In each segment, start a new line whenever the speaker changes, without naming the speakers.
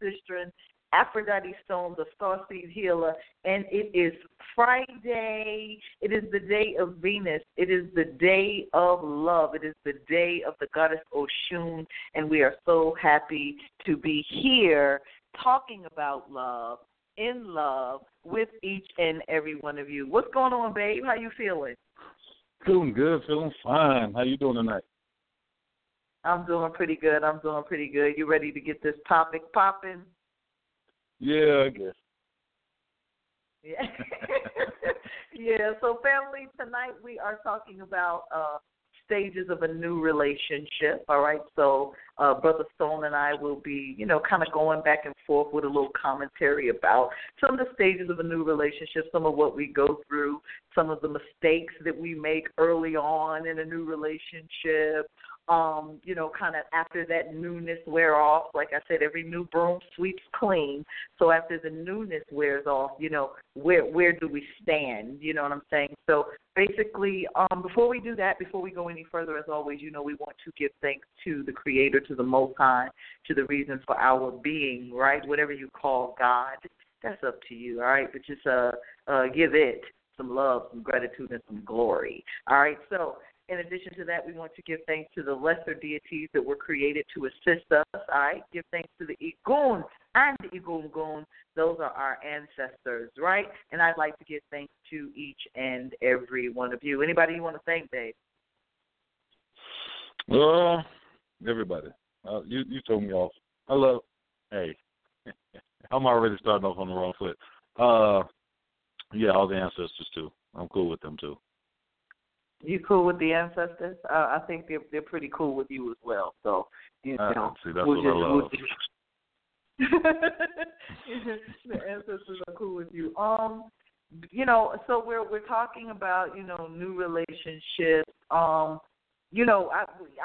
sister, and
Aphrodite Stone, the Starseed Healer, and it is Friday. It is the day of Venus. It is the day of love. It is the day of the goddess Oshun, and we are so happy to be here talking about love, in love, with each and every one of you. What's going on, babe? How you feeling?
Feeling good, feeling fine. How you doing tonight?
I'm doing pretty good. I'm doing pretty good. You ready to get this topic popping?
Yeah, I guess.
Yeah. yeah. So, family, tonight we are talking about uh, stages of a new relationship. All right. So, uh, Brother Stone and I will be, you know, kind of going back and forth with a little commentary about some of the stages of a new relationship, some of what we go through, some of the mistakes that we make early on in a new relationship. Um, you know, kind of after that newness wear off, like I said, every new broom sweeps clean. So after the newness wears off, you know, where where do we stand? You know what I'm saying? So basically, um, before we do that, before we go any further, as always, you know, we want to give thanks to the Creator, to the Most High, to the reason for our being, right? Whatever you call God, that's up to you, all right? But just uh, uh, give it some love, some gratitude, and some glory, all right? So in addition to that, we want to give thanks to the lesser deities that were created to assist us. All right, give thanks to the Egun and the Egungun. Those are our ancestors, right? And I'd like to give thanks to each and every one of you. Anybody you want to thank, Dave?
Well, everybody. Uh, you you told me off. Love. Hey, I'm already starting off on the wrong foot. Uh, yeah, all the ancestors too. I'm cool with them too.
You cool with the ancestors? Uh, I think they're they're pretty cool with you as well. So you
Uh,
know,
see, that's
we'll
what
just,
I
we'll
love.
just- the ancestors are cool with you. Um, you know, so we're we're talking about you know new relationships. Um, you know, I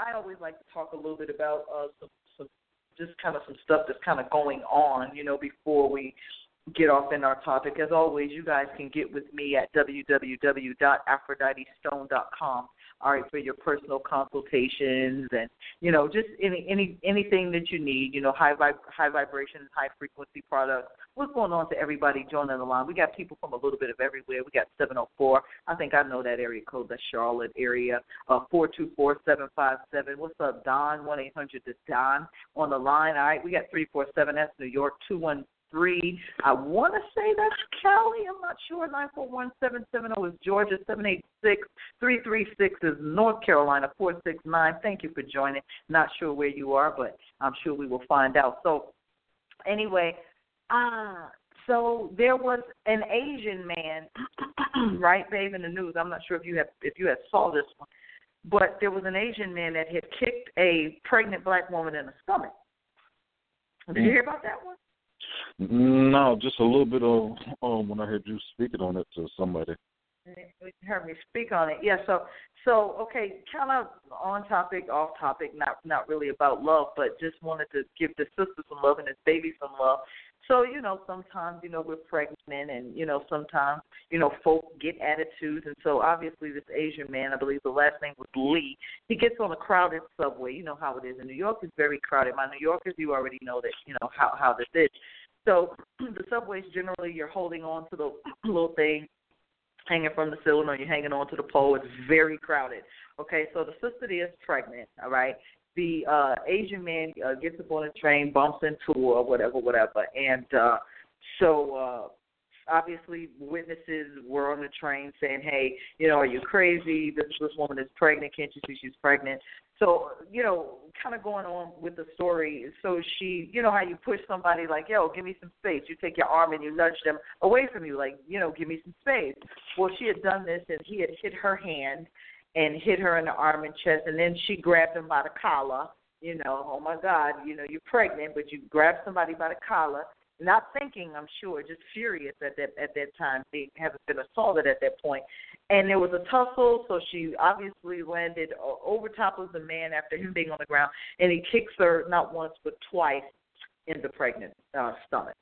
I always like to talk a little bit about uh some, some just kind of some stuff that's kind of going on. You know, before we get off in our topic. As always, you guys can get with me at www.aphroditestone.com all right, for your personal consultations and you know just any any anything that you need. You know, high vib- high vibration, high frequency products. What's going on to everybody joining the line? We got people from a little bit of everywhere. We got 704. I think I know that area code. That's Charlotte area. Uh, four two four seven five seven. What's up, Don? One eight hundred is Don on the line. All right, we got three four seven. That's New York. Two one three. I want to say that's Cali. I'm not sure. Nine four one seven seven zero is Georgia. Seven eight six three three six is North Carolina. Four six nine. Thank you for joining. Not sure where you are, but I'm sure we will find out. So, anyway, uh so there was an Asian man, right, babe, in the news. I'm not sure if you have if you have saw this one, but there was an Asian man that had kicked a pregnant black woman in the stomach. Did you hear about that one?
No, just a little bit of um when I heard you speaking on it to somebody.
You heard me speak on it. Yeah, so so okay, kind of on topic, off topic, not not really about love, but just wanted to give the sister some love and this baby some love. So, you know, sometimes, you know, we're pregnant and, you know, sometimes, you know, folk get attitudes and so obviously this Asian man, I believe the last name was Lee, he gets on a crowded subway. You know how it is in New York, it's very crowded. My New Yorkers, you already know that, you know, how how this is. So the subways generally you're holding on to the little thing hanging from the ceiling or you're hanging on to the pole. It's very crowded. Okay, so the sister is pregnant, all right. The uh Asian man uh, gets on a train, bumps into her whatever, whatever. And uh so uh obviously witnesses were on the train saying, Hey, you know, are you crazy? This this woman is pregnant, can't you see she's pregnant? So, you know, kind of going on with the story. So she, you know, how you push somebody like, yo, give me some space. You take your arm and you nudge them away from you, like, you know, give me some space. Well, she had done this and he had hit her hand and hit her in the arm and chest, and then she grabbed him by the collar. You know, oh my God, you know, you're pregnant, but you grab somebody by the collar not thinking, I'm sure, just furious at that at that time. They haven't been assaulted at that point, and there was a tussle. So she obviously landed over top of the man after him being on the ground, and he kicks her not once but twice in the pregnant uh, stomach.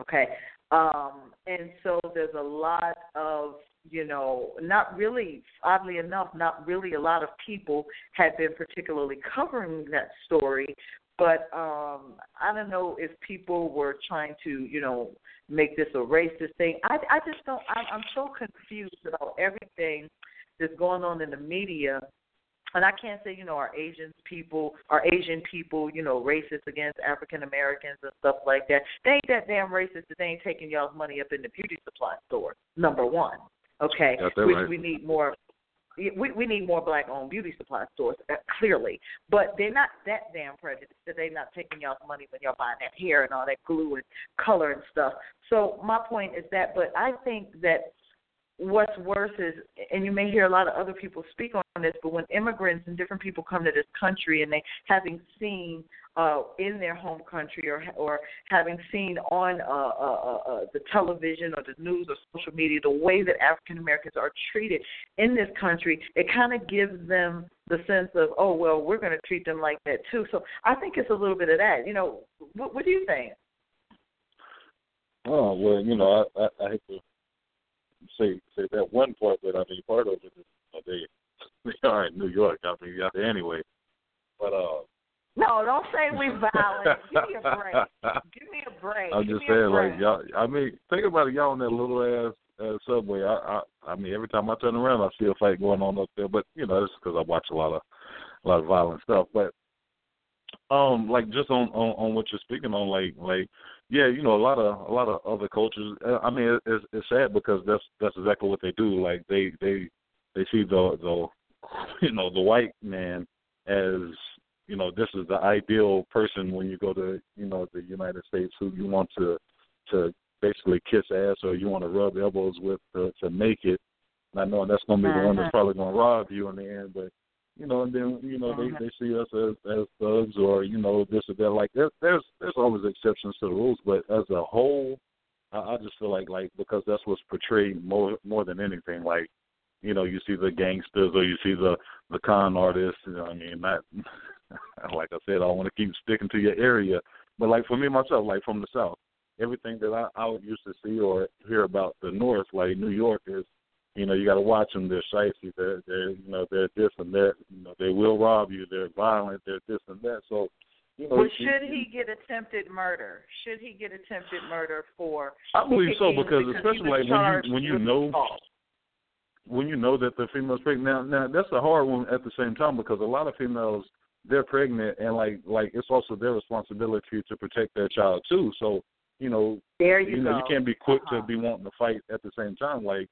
Okay, um, and so there's a lot of you know, not really, oddly enough, not really a lot of people have been particularly covering that story but um I don't know if people were trying to, you know, make this a racist thing. I I just don't. I'm, I'm so confused about everything that's going on in the media. And I can't say, you know, our Asian people, our Asian people, you know, racist against African Americans and stuff like that. They ain't that damn racist that they ain't taking y'all's money up in the beauty supply store. Number one, okay, which
right.
we need more we we need more black owned beauty supply stores uh, clearly, but they're not that damn prejudiced that they're not taking y'all's money when y'all buying that hair and all that glue and color and stuff. So my point is that, but I think that what's worse is, and you may hear a lot of other people speak on this, but when immigrants and different people come to this country and they having seen uh, in their home country or or having seen on uh, uh, uh, the television or the news or social media the way that African Americans are treated in this country, it kind of gives them the sense of, oh well, we're going to treat them like that too. So I think it's a little bit of that. You know, what, what do you think?
Oh well, you know, I, I, I hate to say say that one part, but I mean part of it is they they are in New York. I mean, out there anyway. But uh.
No, don't say we violent. Give me a break. Give me a break.
I'm just saying, like y'all. I mean, think about it. Y'all on that little ass uh, subway. I, I, I mean, every time I turn around, I see a fight going on up there. But you know, it's because I watch a lot of, a lot of violent stuff. But um, like just on on, on what you're speaking on, like like yeah, you know, a lot of a lot of other cultures. Uh, I mean, it's it's sad because that's that's exactly what they do. Like they they they see the the you know the white man as you know this is the ideal person when you go to you know the United States who you want to to basically kiss ass or you want to rub elbows with to, to make it. Not knowing that's going to be the one that's
Uh-huh.
probably going to rob you in the end, but you know, and then you know they uh-huh. they see us as as thugs or you know this or that. Like there, there's there's always exceptions to the rules, but as a whole, I, I just feel like like because that's what's portrayed more more than anything. Like you know, you see the gangsters or you see the the con artists. You know, I mean, not like I said, I want to keep sticking to your area, but like for me myself, like from the south, everything that I I used to see or hear about the north, like New York, is you know, you got to watch them. They're shifty. They're, they're, you know, they're this and that. You know, they will rob you. They're violent. They're this and that. So, you know,
Well, should he get attempted murder? Should he get attempted murder for?
I believe so
picking-
because especially like when you when you know
assault.
when you know that the female's pregnant. Now, now that's a hard one at the same time because a lot of females they're pregnant and like like it's also their responsibility to protect their child too. So, you know,
There you,
you
go.
know, you can't be quick
Uh-huh.
to be wanting to fight at the same time. Like,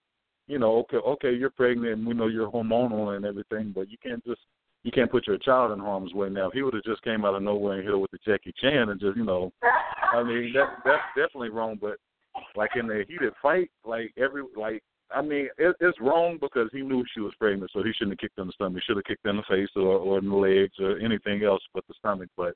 you know, okay, okay, you're pregnant, and we know you're hormonal and everything, but you can't just you can't put your child in harm's way. Now, if he would have just came out of nowhere and hit her with the Jackie Chan and just, you know, I mean, that that's definitely wrong. But like in the heated fight, like every like. I mean, it, it's wrong because he knew she was pregnant, so he shouldn't have kicked her in the stomach. He should have kicked her in the face or, or in the legs or anything else but the stomach. But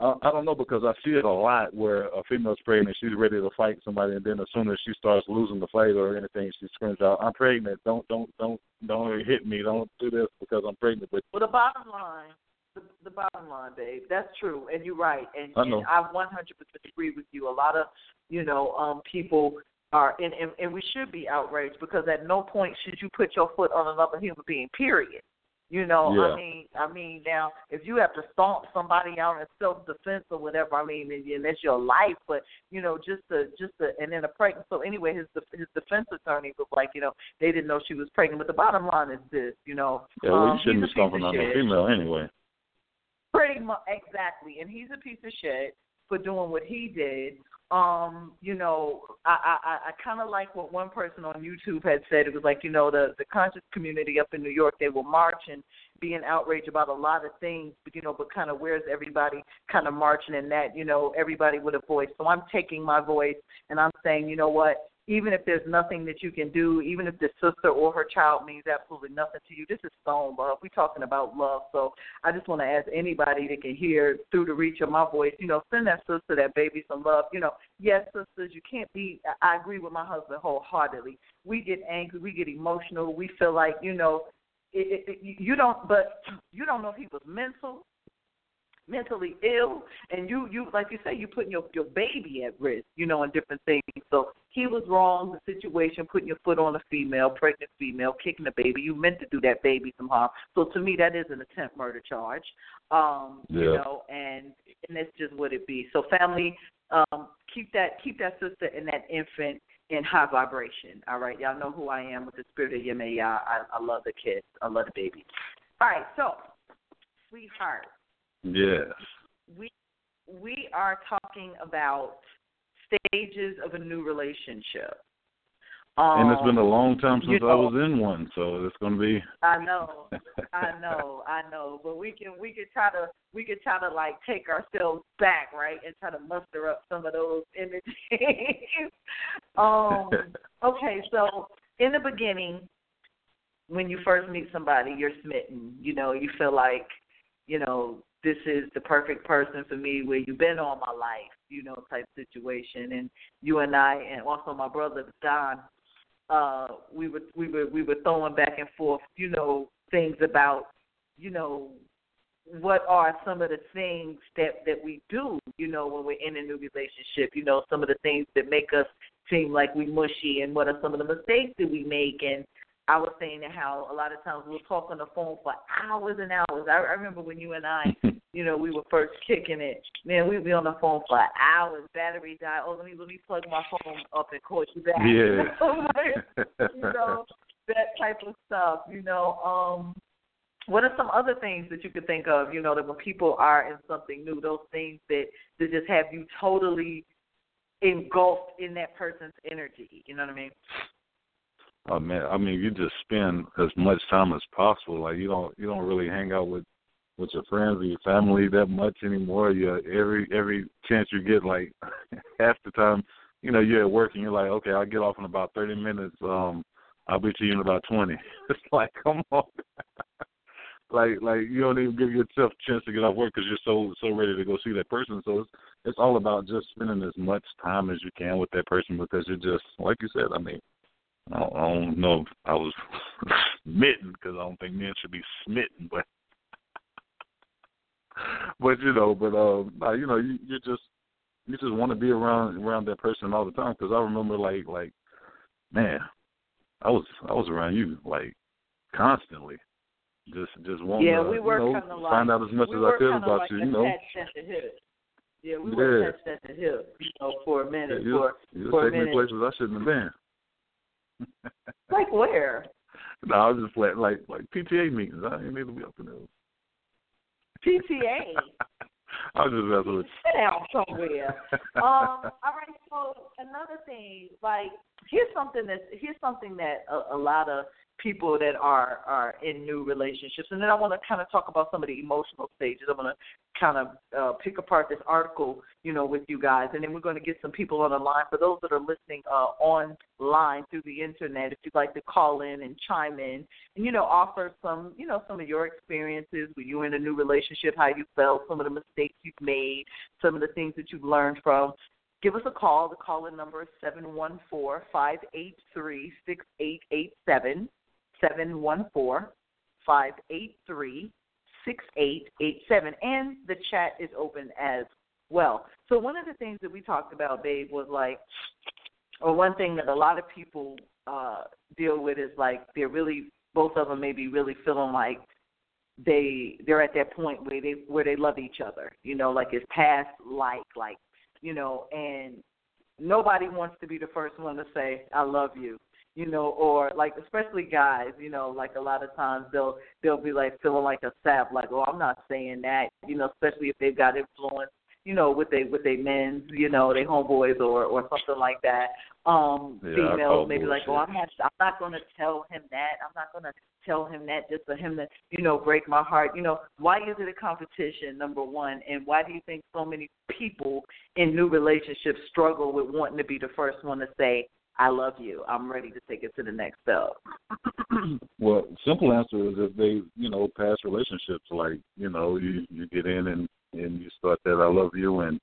I, I don't know because I see it a lot where a female's pregnant, she's ready to fight somebody, and then as soon as she starts losing the fight or anything, she screams out, "I'm pregnant! Don't don't don't don't hit me! Don't do this because I'm pregnant!" But
Well, the bottom line, the, the bottom line, babe, that's true, and you're right, and,
I know.
and I 100% agree with you. A lot of, you know, um, people are, and, and and we should be outraged because at no point should you put your foot on another human being. Period. You know,
Yeah.
I mean, I mean, now if you have to stomp somebody out in self defense or whatever, I mean, and, that's your life. But you know, just to just the, and then a pregnant. So anyway, his his defense attorney was like, you know, they didn't know she was pregnant. But the bottom line is this, you know,
yeah, well,
um,
you shouldn't
he's
be
a
stomping on
shit.
female anyway.
Pretty much, exactly. And he's a piece of shit for doing what he did. Um, you know, I I, I kind of like what one person on YouTube had said. It was like, you know, the the conscious community up in New York, they will march and be in outrage about a lot of things, but you know, but kind of where's everybody kind of marching in that, you know, everybody with a voice. So I'm taking my voice and I'm saying, you know what, even if there's nothing that you can do, even if the sister or her child means absolutely nothing to you, this is stone love. We're talking about love. So I just want to ask anybody that can hear through the reach of my voice, you know, send that sister, that baby some love. You know, yes, sisters, you can't be, I agree with my husband wholeheartedly. We get angry, we get emotional, we feel like, you know, it, it, it, you don't, but you don't know if he was mental, mentally ill, and you, you like you say, you putting your your baby at risk, you know, and different things. So he was wrong. The situation, putting your foot on a female, pregnant female, kicking the baby. You meant to do that baby some harm. So to me, that is an attempt murder charge. Um, You know, and and that's just what it be. So family, um, keep that keep that sister and that infant in high vibration. All right, y'all know who I am with the spirit of Yemaya. I, I love the kids. I love the baby. All right, so sweetheart,
Yes.
we we are talking about stages of a new relationship. Um,
and it's been a long time
you
since I was in one, so it's going to be.
I know, I know, I know. But we can we can try to we can try to like take ourselves back, right, and try to muster up some of those images. um, okay, so in the beginning, when you first meet somebody, you're smitten. You know, you feel like, you know, this is the perfect person for me. Where you've been all my life, you know, type situation. And you and I, and also my brother Don, uh, we were we were we were throwing back and forth, you know, things about, you know, what are some of the things that that we do, you know, when we're in a new relationship, you know, some of the things that make us seem like we mushy and what are some of the mistakes that we make and I was saying how a lot of times we'll talk on the phone for hours and hours. I, I remember when you and I, you know, we were first kicking it. Man, we'd be on the phone for hours. Battery died. Oh, let me let me plug my phone up and call you back.
Yeah.
you know, that type of stuff. You know, um, what are some other things that you could think of? You know, that when people are in something new, those things that that just have you totally engulfed in that person's energy. You know what I mean?
Oh man, I mean, you just spend as much time as possible. Like you don't you don't really hang out with with your friends or your family that much anymore. You every every chance you get, like half the time, you know, you're at work and you're like, okay, I'll get off in about thirty minutes. Um, I'll be to you in about twenty. It's like, come on. like like you don't even give yourself a chance to get off work because you're so so ready to go see that person. So it's it's all about just spending as much time as you can with that person because you're just like you said. I mean, I don't, I don't know if I was smitten because I don't think men should be smitten, but but you know, but uh, you know, you you just you just want to be around around that person all the time because I remember like like man, I was I was around you like constantly just just want
yeah,
to
we were
you know,
kind of like
find out as much
we
as I could about
like
you. You know,
attached at the hip. Yeah, we
Yeah.
were attached at the hip, you know, for a minute.
you
for
you
for a
taking me
minute.
places I shouldn't have been.
like where?
no, I was just like like like PTA meetings. I didn't need to be up in there.
PTA.
I was just messing with
Sit down somewhere. um, all right. So another thing, like here's something that here's something that a, a lot of people that are are in new relationships, and then I want to kind of talk about some of the emotional stages. I'm going to kind of uh, pick apart this article, you know, with you guys, and then we're going to get some people on the line. For those that are listening uh, online through the internet, if you'd like to call in and chime in, and you know, offer some, you know, some of your experiences when you were in a new relationship, how you felt, some of the mistakes you've made, some of the things that you've learned from give us a call. The call in number is seven one four five eight three six eight eight seven. Seven one four five eight three six eight eight seven. And the chat is open as well. So one of the things that we talked about, babe, was like or one thing that a lot of people uh deal with is like they're really both of them may be really feeling like they they're at that point where they where they love each other you know like it's past like like you know, and nobody wants to be the first one to say I love you, you know, or like especially guys, you know, like a lot of times they'll they'll be like feeling like a sap, like oh I'm not saying that, you know, especially if they've got influence, you know, with they with their men's, you know, they homeboys or or something like that. Um,
Yeah,
females maybe like oh. I'm not I'm not going to tell him that, I'm not going to tell him that just for him to you know break my heart. You know, why is it a competition? Number one, and why do you think so many people in new relationships struggle with wanting to be the first one to say, I love you. I'm ready to take it to the next step.
Well, simple answer is if they, you know, past relationships, like you know, you you get in and and you start that I love you, and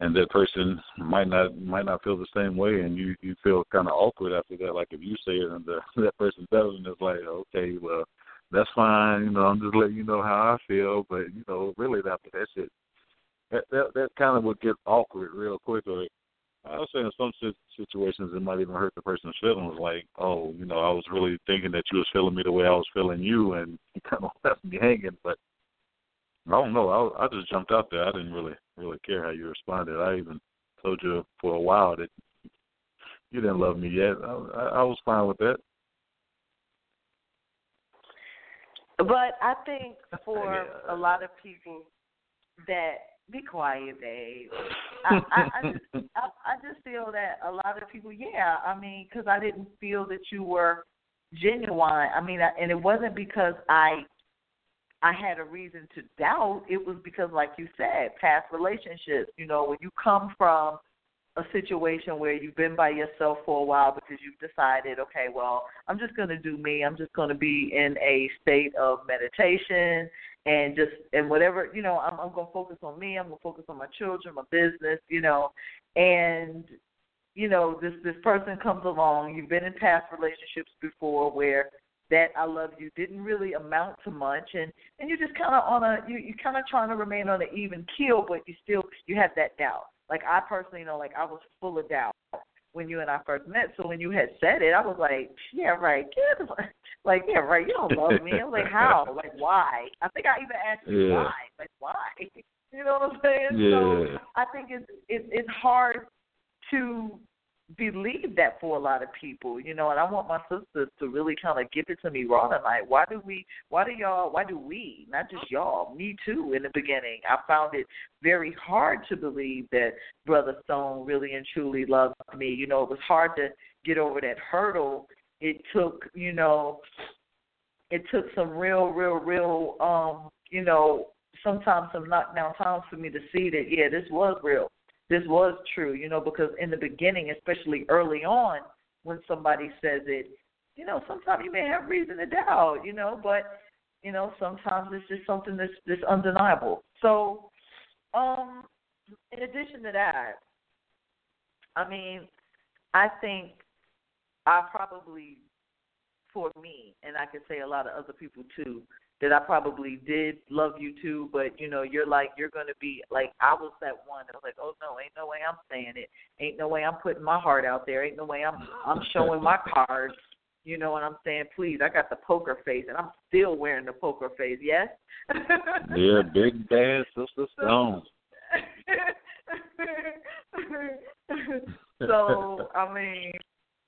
and that person might not might not feel the same way, and you you feel kind of awkward after that. Like if you say it and the, that person doesn't, it's like okay, well, that's fine. You know, I'm just letting you know how I feel, but you know, really after that shit, that that, that kind of would get awkward real quick. Or I would say in some situations it might even hurt the person's feelings. Like, oh, you know, I was really thinking that you was feeling me the way I was feeling you, and you kind of left me hanging. But I don't know. I, I just jumped out there. I didn't really really care how you responded. I even told you for a while that you didn't love me yet. I, I, I was fine with that.
But I think for
Yeah.
a lot of people that be quiet, babe. I, I, I just I, I just feel that a lot of people, yeah. I mean, because I didn't feel that you were genuine. I mean, I, and it wasn't because I I had a reason to doubt. It was because, like you said, past relationships. You know, when you come from a situation where you've been by yourself for a while because you've decided, okay, well, I'm just going to do me. I'm just going to be in a state of meditation and just and whatever, you know, I'm I'm going to focus on me. I'm going to focus on my children, my business, you know, and you know, this this person comes along. You've been in past relationships before where that I love you didn't really amount to much, and and you're just kind of on a you you kind of trying to remain on an even keel, but you still you have that doubt. Like I personally know, like I was full of doubt when you and I first met. So when you had said it, I was like, yeah, right, get like yeah, right. You don't love me. I was like, how? Like why? I think I even asked you
Yeah.
why. Like why? You know what I'm saying?
Yeah.
So I think it's it, it's hard to believe that for a lot of people, you know, and I want my sisters to really kind of give it to me raw tonight. Why do we, why do y'all, why do we, not just y'all, me too in the beginning, I found it very hard to believe that Brother Stone really and truly loved me. You know, it was hard to get over that hurdle. It took, you know, it took some real, real, real, um, you know, sometimes some knockdown times for me to see that, yeah, this was real this was true, you know, because in the beginning, especially early on, when somebody says it, you know, sometimes you may have reason to doubt, you know, but You know, sometimes it's just something that's that's undeniable. So, um, in addition to that, I mean, I think I probably, for me, and I can say a lot of other people too, that I probably did love you too, but you know, you're like you're gonna be like I was that one that was like, Oh no, ain't no way I'm saying it. Ain't no way I'm putting my heart out there, ain't no way I'm I'm showing my cards. You know what I'm saying? Please, I got the poker face and I'm still wearing the poker face, yes?
yeah, big bad sister stone.
so I mean,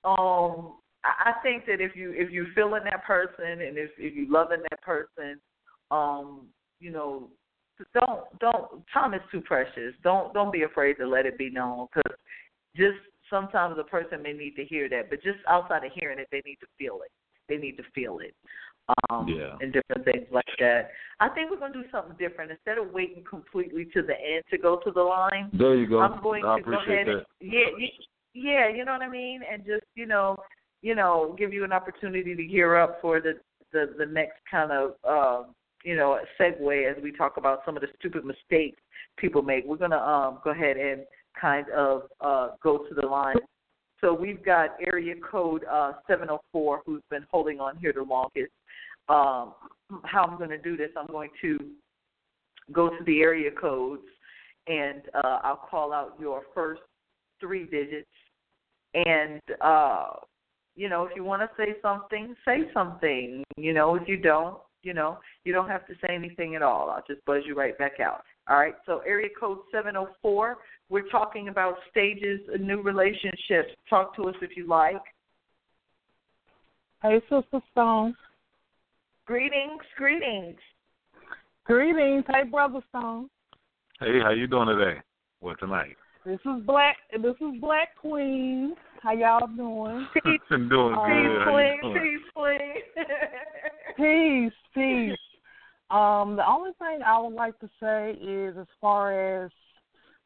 um, I think that if you if you're feeling that person and if if you loving that person, um, you know, don't don't time is too precious. Don't don't be afraid to let it be known because just sometimes a person may need to hear that, but just outside of hearing it, they need to feel it. They need to feel it. Um,
yeah.
and different things like that. I think we're gonna do something different. Instead of waiting completely to the end to go to the line,
there you go.
I'm going
I
to go ahead. And, yeah, yeah, you know what I mean, and just you know, you know, give you an opportunity to gear up for the the the next kind of um, you know segue as we talk about some of the stupid mistakes people make. We're gonna um go ahead and kind of uh go to the line. So we've got area code uh 704 who's been holding on here the longest. Um, how I'm going to do this, I'm going to go to the area codes and uh, I'll call out your first three digits. And, uh, you know, if you want to say something, say something. You know, if you don't, you know, you don't have to say anything at all. I'll just buzz you right back out. All right, so area code 704, we're talking about stages of new relationships. Talk to us if you like.
Hey, Sister Stone.
Greetings, greetings.
Greetings. Hey, Brother Stone.
Hey, how you doing today? Well, tonight.
This is Black. This is Black Queen. How y'all doing?
Peace,
I'm doing
Uh,
good. How you
please, peace, please.
Peace, peace. Um, the only thing I would like to say is, as far as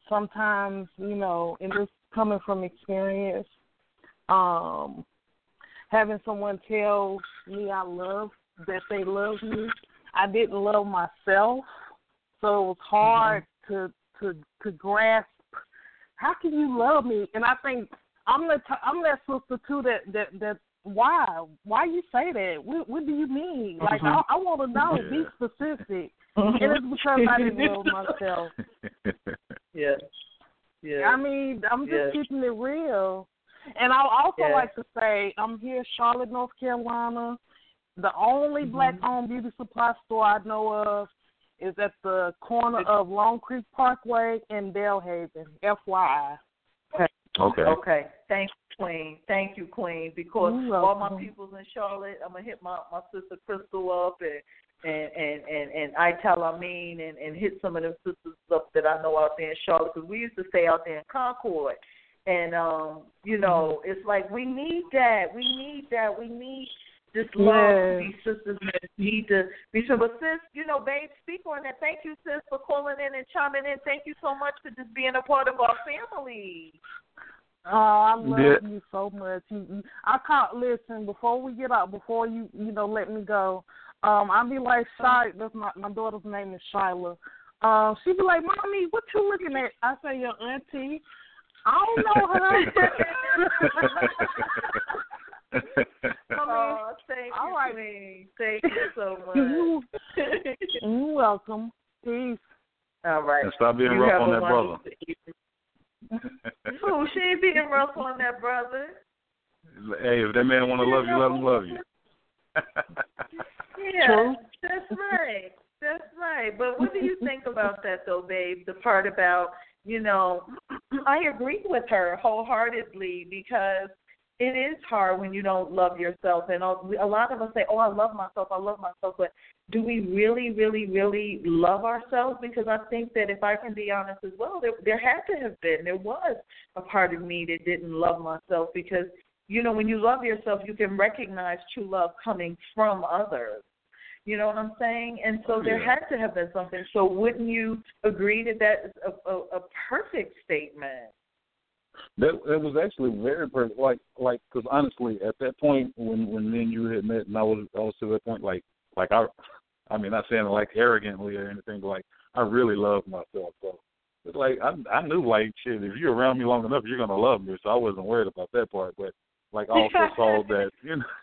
sometimes, you know, and this coming from experience, um, having someone tell me I love that they love me, I didn't love myself, so it was hard to to to grasp. How can you love me? And I think I'm the t- I'm that sister too that that that why why you say that? What what do you mean? Like I, I want to know. Be specific. And it's because I didn't know myself.
yeah. Yeah.
I mean, I'm just
Yes.
keeping it real. And I also
Yes.
like to say, I'm here, in Charlotte, North Carolina. The only
Mhm.
black-owned beauty supply store I know of is at the corner of Long Creek Parkway and Delhaven. FYI.
Okay.
Okay. Thank you, Queen. Thank you, Queen. Because all my
welcome.
people's in Charlotte, I'm gonna hit my my sister Crystal up and and and and, and I tell I mean and and hit some of them sisters up that I know out there in Charlotte because we used to stay out there in Concord. And um, you know, it's like we need that. We need that. We need this love to be sisters and need to be sure. But sis, you know, babe, speak on that. Thank you, sis, for calling in and chiming in. Thank you so much for just being a part of our family.
Oh, I love
Yeah.
you so much. You, you, I can't listen before we get out. Before you, you know, let me go. Um, I'll be like Shy. That's my my daughter's name is Shyla. Um, she be like, "Mommy, what you looking at?" I say, "Your auntie." I don't know her.
Oh, thank
all
you,
right.
Queen. Thank you so much.
you, you're welcome. Peace.
All right.
And stop being
You
rough on that brother.
wonderful evening. Ooh, she ain't being rough on that brother.
hey, if that man want to love you, let him love you.
Yeah,
True.
that's right. That's right. But what do you think about that, though, babe? The part about, you know, I agree with her wholeheartedly because it is hard when you don't love yourself. And a lot of us say, oh, I love myself, I love myself. But do we really, really, really love ourselves? Because I think that if I can be honest as well, there, there had to have been, there was a part of me that didn't love myself because you know, when you love yourself, you can recognize true love coming from others. You know what I'm saying? And so there
Yeah.
had to have been something. So wouldn't you agree that that is a, a, a perfect statement?
That that was actually very perfect. Like like because honestly, at that point when when me and you had met, and I was I was to that point like like I I mean, not saying like arrogantly or anything, but like I really love myself. So it's like I I knew like shit. If you're around me long enough, you're gonna love me. So I wasn't worried about that part. But like I also saw that you know.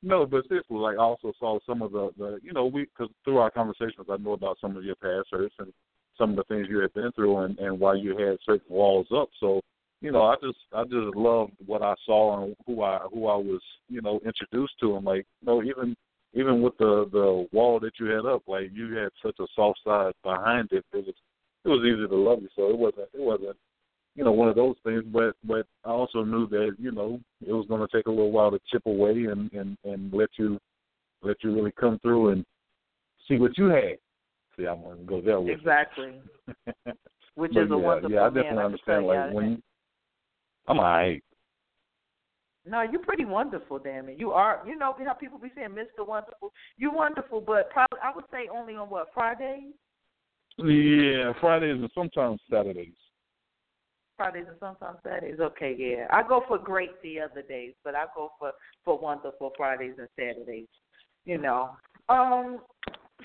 No, but seriously, like I also saw some of the, the you know, we because through our conversations, I know about some of your past hurts and some of the things you had been through and and why you had certain walls up. So you know, I just I just loved what I saw and who I who I was you know introduced to, and like you know even even with the the wall that you had up, like you had such a soft side behind it. It was it was easy to love you. So it wasn't it wasn't you know one of those things. But but I also knew that you know it was going to take a little while to chip away and and and let you let you really come through and see what you had. See, I'm going to go there with
exactly. Which
but
is a wonderful
yeah, I
man,
definitely
I
understand.
can
Like when you, I'm alright.
No, you're pretty wonderful, damn it. You are. You know how people be saying Mr. Wonderful. You're wonderful, but probably I would say only on what Fridays,
Yeah, Fridays and sometimes Saturdays.
Fridays and sometimes Saturdays. Okay, yeah. I go for great the other days, but I go for for wonderful Fridays and Saturdays. You know. Um.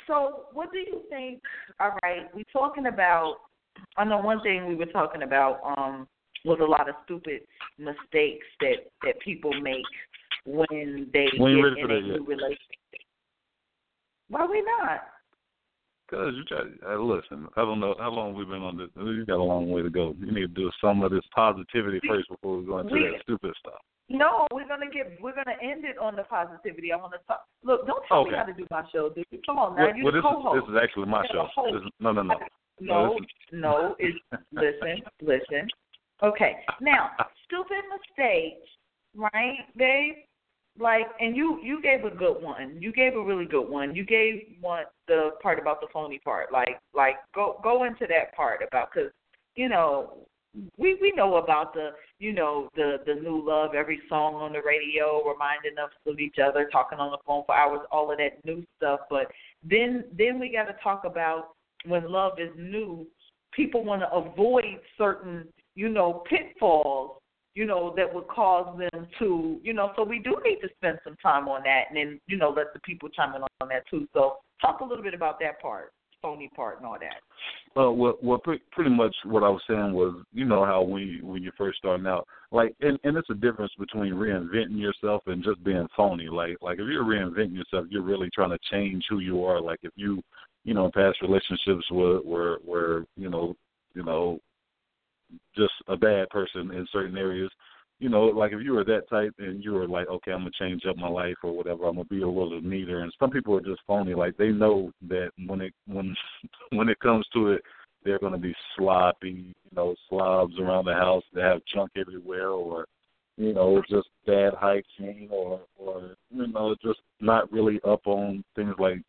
So, what do you think? All right, we're talking about. I know one thing we were talking about um was a lot of stupid mistakes that that people make when they
ain't
get in a new
yet.
relationship. Why we not?
Cause you try. Uh, listen, I don't know how long we've been on this. You got a long way to go. You need to do some of this positivity first before we go into
We-
that stupid stuff.
No, we're gonna get we're gonna end it on the positivity. I want to talk. Look, don't tell me how to do my show, dude. Come on now,
Well,
you
well,
the
this is this is actually my show. This is, no, no, no.
No, no, it's listen, listen. Okay, now stupid mistakes, right, babe? Like, and you you gave a good one. You gave a really good one. You gave one the part about the phony part. Like, like go go into that part about because you know we we know about the you know the the new love every song on the radio reminding us of each other talking on the phone for hours all of that new stuff but then then we got to talk about when love is new people want to avoid certain you know pitfalls you know that would cause them to you know so we do need to spend some time on that and then you know let the people chime in on that too so talk a little bit about that part phony part and all that
Well, well, well pre- pretty much what I was saying was, you know how when you, when you're first starting out, like, and, and it's a difference between reinventing yourself and just being phony. Like, like if you're reinventing yourself, you're really trying to change who you are. Like, if you, you know, past relationships were were were you know, you know, just a bad person in certain areas. You know, like if you were that type and you were like, okay, I'm gonna change up my life or whatever, I'm gonna be a little neater. And some people are just phony. Like they know that when it when when it comes to it, they're gonna be sloppy, you know, slobs around the house. They have junk everywhere, or you know, just bad hygiene, or or you know, just not really up on things like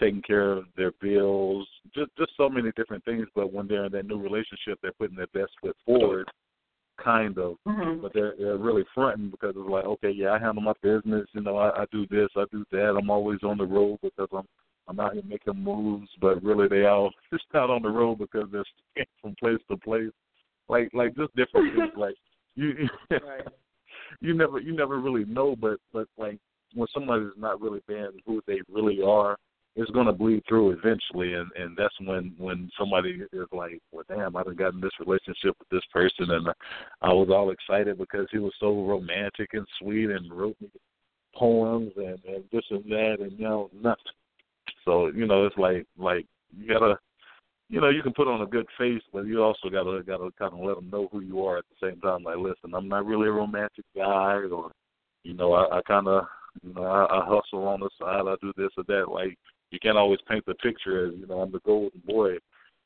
taking care of their bills, just just so many different things. But when they're in that new relationship, they're putting their best foot forward, kind of.
mm-hmm.
But they're they're really fronting because it's like, okay, yeah, I handle my business. You know, I, I do this, I do that. I'm always on the road because I'm I'm out here making moves. But really, they all just out on the road because they're staying from place to place. Like like just different things. Like you
right
you never you never really know. But but like when somebody's not really being who they really are, it's gonna bleed through eventually, and and that's when when somebody is like, well, damn, I've gotten this relationship with this person, and I was all excited because he was so romantic and sweet and wrote me poems and and this and that, and now nothing. So you know, it's like like you gotta. You know, you can put on a good face, but you also gotta gotta kind of let them know who you are at the same time. Like, listen, I'm not really a romantic guy, or you know, I, I kind of, you know, I, I hustle on the side. I do this or that. Like, you can't always paint the picture as you know I'm the golden boy.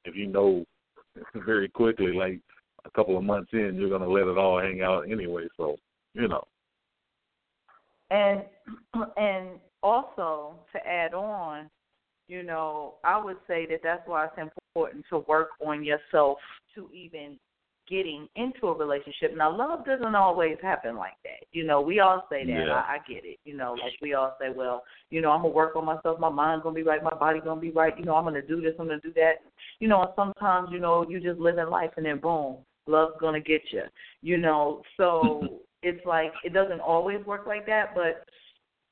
If you know very quickly like a couple of months in you're gonna let it all hang out anyway so you know.
And and also to add on, you know, I would say that that's why it's important to work on yourself to even getting into a relationship. Now, love doesn't always happen like that. You know, we all say that.
Yeah.
I, I get it. You know, like we all say, well, you know, I'm gonna work on myself. My mind's gonna be right. My body's gonna be right. You know, I'm gonna do this. I'm gonna do that. You know, and sometimes, you know, you just live in life and then boom, love's gonna get you. You know, so it's like it doesn't always work like that, but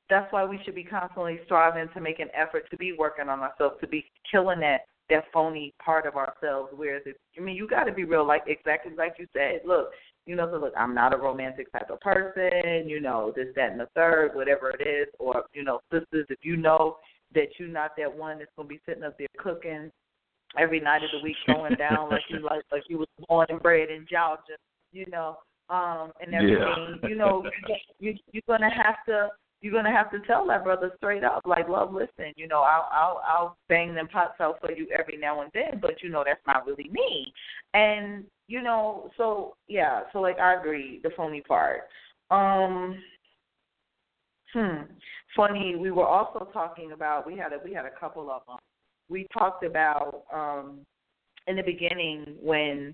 that's why we should be constantly striving to make an effort to be working on ourselves, to be killing that that phony part of ourselves. Whereas, if, I mean, you got to be real, like exactly like you said. Look, you know, so look, I'm not a romantic type of person. You know, this, that, and the third, whatever it is. Or you know, sisters, if you know that you're not that one that's gonna be sitting up there cooking every night of the week, going down like you like like you was born and bred in Georgia. You know, um, and everything.
Yeah.
you know, you you're gonna have to you're gonna have to tell that brother straight up, like, love, listen, you know, I'll I'll I'll bang them pots out for you every now and then, but you know that's not really me. And you know, so yeah, so like I agree, the phony part. Um, hmm, funny. We were also talking about we had a we had a couple of them. We talked about um in the beginning when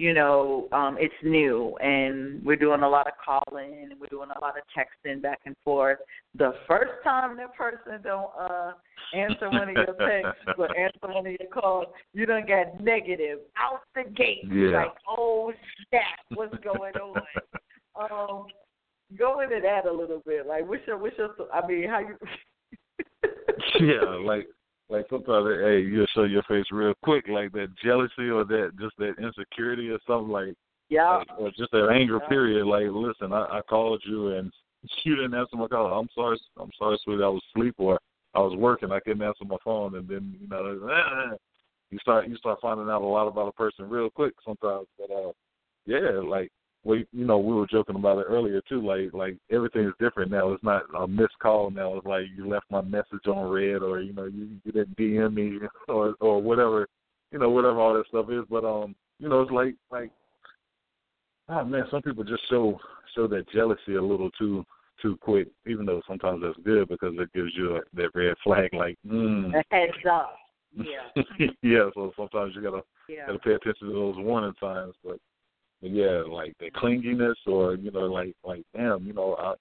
you know, um, it's new and we're doing a lot of calling and we're doing a lot of texting back and forth. The first time that person don't uh answer one of your texts or answer one of your calls, you don't get negative out the gate.
Yeah.
Like, oh snap, what's going on? um go into that a little bit. Like what's your what's your I mean how you
yeah, like like sometimes hey, you'll show your face real quick, like that jealousy or that just that insecurity or something like
Yeah.
like, or just that anger
Yeah.
period. Like, listen, I, I called you and you didn't answer my call. I'm sorry, I'm sorry, sweetie. I was asleep or I was working. I couldn't answer my phone, and then you know, you start you start finding out a lot about a person real quick sometimes. But uh, yeah, like we you know we were joking about it earlier too. Like like everything is different now. It's not a missed call now. It's like you left my message on read, or you know you, you didn't DM me, or or whatever, you know whatever all that stuff is. But um, you know it's like like oh man, some people just show show that jealousy a little too too quick, even though sometimes that's good because it gives you a, that red flag, like, mm.
A heads up. Yeah.
yeah. So sometimes you gotta
Yeah.
gotta pay attention to those warning signs. But yeah, like the clinginess, or you know, like like damn, you know, I,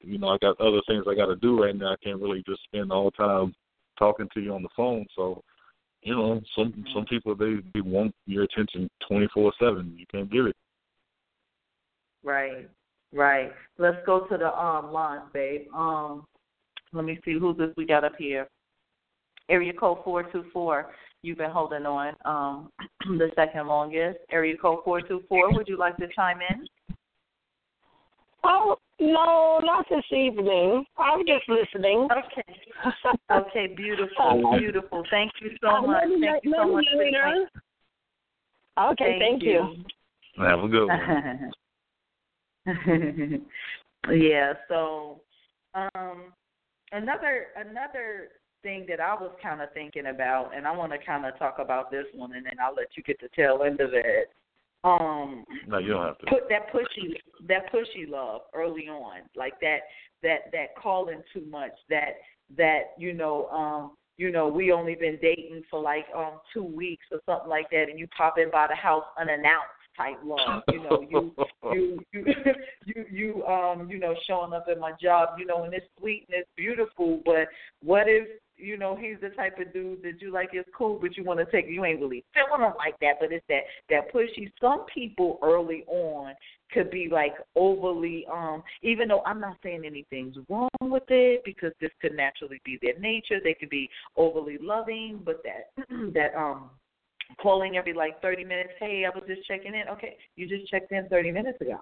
you know, I got other things I got to do right now. I can't really just spend all the time talking to you on the phone. So, you know, some some people they they want your attention twenty four seven. You can't give it.
Right, right. Let's go to the um line, babe. Um, let me see who's this we got up here. Area code four two four. You've been holding on um the second longest. Area code four two four. Would you like to chime in?
Oh no, not this evening. I'm just listening.
Okay. Okay. Beautiful. Beautiful. Thank you so much. Thank you so much. for
later.
joining.
Okay, thank, you.
Have a good one.
yeah, so um another another thing that I was kind of thinking about and I want to kind of talk about this one and then I'll let you get the tail end of it. Um
no, you don't have to.
put that pushy that pushy love early on like that that that calling too much that that you know um you know we only been dating for like um two weeks or something like that and you pop in by the house unannounced type love you know you you you you you um you know showing up at my job you know and it's sweet and it's beautiful but what if you know he's the type of dude that you like is cool but you want to take you ain't really feeling him like that but it's that that pushy some people early on could be like overly um even though I'm not saying anything's wrong with it because this could naturally be their nature they could be overly loving but that that um calling every like 30 minutes hey I was just checking in. Okay you just checked in 30 minutes ago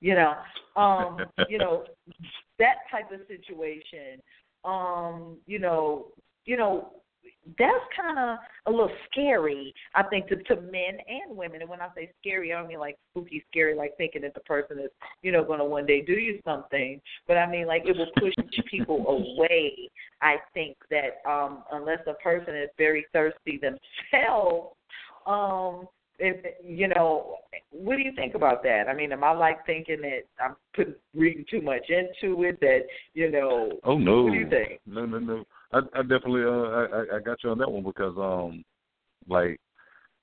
you know? Um you know that type of situation um you know you know that's kind of a little scary, I think, to, to men and women. And when I say scary, I don't mean like spooky scary, like thinking that the person is, you know, going to one day do you something. But I mean, like it will push people away. I think that um, unless a person is very thirsty themselves, um, if, you know, what do you think about that? I mean, am I like thinking that I'm putting reading too much into it? That you know,
Oh no.
What do you think?
No, no, no. I, I definitely, uh, I, I- got you on that one because, um, like,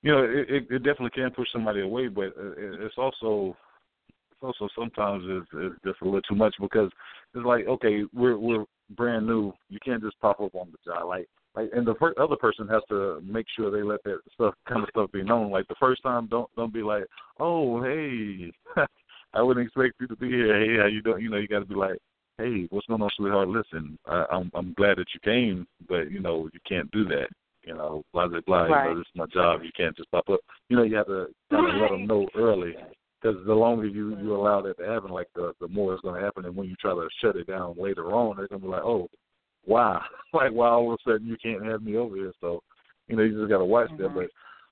you know, it, it, it definitely can push somebody away, but it, it's also, it's also sometimes it's, it's just a little too much because it's like, okay, we're we're brand new. You can't just pop up on the job, like, like, and the per- other person has to make sure they let that stuff, kind of stuff, be known. Like the first time, don't don't be like, oh, hey, I wouldn't expect you to be here. Hey, how you doing? You know, you got to be like, hey, what's going on, sweetheart? Listen, I, I'm I'm glad that you came, but you know you can't do that. You know, blah blah blah.
Right.
You know, this is my job. You can't just pop up. You know, you have to kind of let them know early. Because the longer you you allow that to happen, like the the more it's going to happen. And when you try to shut it down later on, they're going to be like, oh, why? like why all of a sudden you can't have me over here? So, you know, you just got to watch that.
Mhm.
But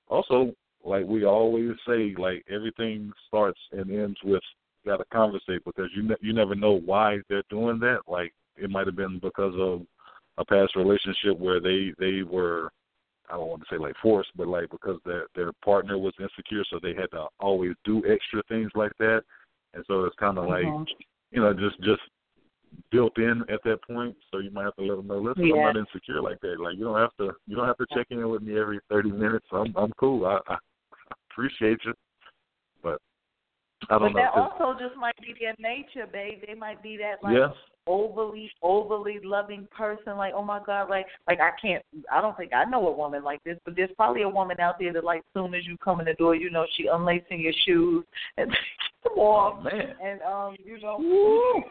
also, like we always say, like everything starts and ends with got to conversate because you ne- you never know why they're doing that. Like it might have been because of a past relationship where they they were I don't want to say like forced, but like because their their partner was insecure, so they had to always do extra things like that, and so it's kind of like
Mhm.
you know just just built in at that point. So you might have to let them know, listen, I'm not insecure like that. Like you don't have to you don't have to check in with me every thirty minutes. I'm I'm cool. I, I appreciate you, but I don't
But
know.
that
'cause-
also just might be their nature, babe. They might be that like
yeah,
overly overly loving person like oh my god like like i can't i don't think i know a woman like this but there's probably a woman out there that like soon as you come in the door you know she unlacing your shoes and them
oh
off
man.
and um you know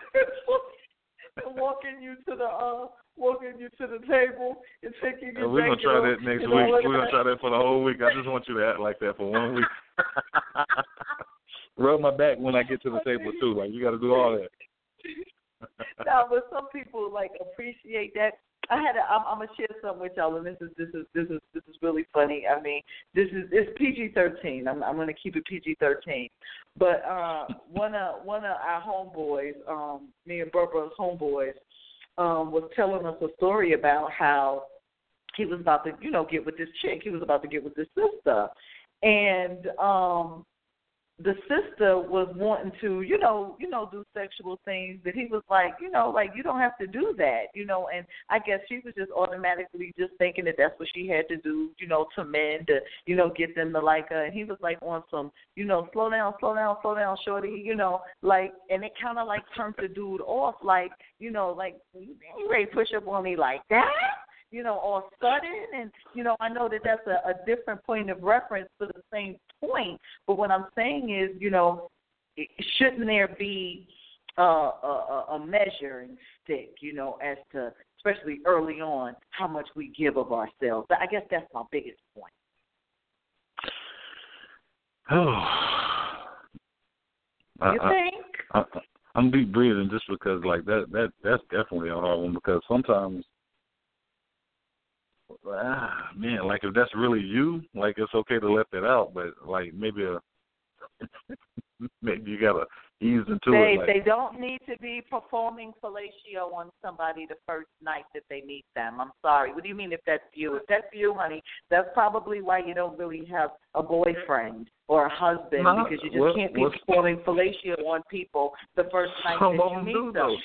and walking you to the uh walking you to the table and taking your
And we're gonna try that next week. We're gonna try that for the whole week. I just want you to act like that for one week. Rub my back when I get to the table too. Like you got to do all that.
no, but some people like appreciate that. I had a, I'm, I'm gonna share something with y'all, and this is this is this is this is really funny. I mean, this is it's PG thirteen. I'm I'm gonna keep it PG thirteen. But uh, one of one of our homeboys, um, me and Barbara's homeboys, um, was telling us a story about how he was about to, you know, get with this chick. He was about to get with this sister, and um, the sister was wanting to, you know, you know, do sexual things, but he was like, you know, like you don't have to do that, you know, and I guess she was just automatically just thinking that that's what she had to do, you know, to men to, you know, get them to like her. And he was like on some, you know, slow down, slow down, slow down, shorty, you know, like, and it kind of like turned the dude off, like, you know, like you ready push up on me like that? you know, all sudden. And, you know, I know that that's a, a different point of reference for the same point. But what I'm saying is, you know, shouldn't there be uh, a, a, a measuring stick, you know, as to, especially early on, how much we give of ourselves? I guess that's my biggest point.
Oh. I,
You
I,
think?
I, I'm deep breathing just because like that that that's definitely a hard one because sometimes ah man like if that's really you like it's okay to let that out but like maybe a maybe you gotta ease into
They
it like
they don't need to be performing fellatio on somebody the first night that they meet them. I'm sorry. What do you mean if that's you? If that's you, honey, that's probably why you don't really have a boyfriend or a husband
Nah,
because you just
what-
can't be performing fellatio on people the first night that
of
you
them
meet
do
them.
though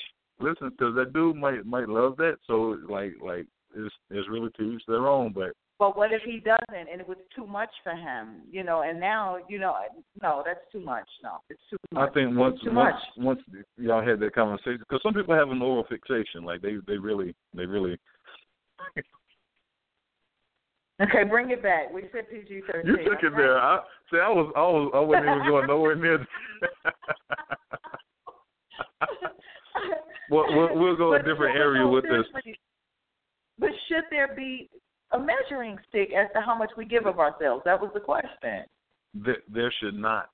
listen because that dude might might love that so like like it's it's really to each their own but
But what if he doesn't and it was too much for him? You know, and now you know, no, that's too much. No, it's too much.
I think once once
much.
once y'all had that conversation, because some people have an oral fixation, like they they really they really.
Okay, bring it back. We said PG thirteen.
You took it there. I see. I was I was I wasn't even going nowhere near. well, we'll we'll go a different
but
area
no,
with this.
But should there be a measuring stick as to how much we give of ourselves? That was the question.
There, there should not.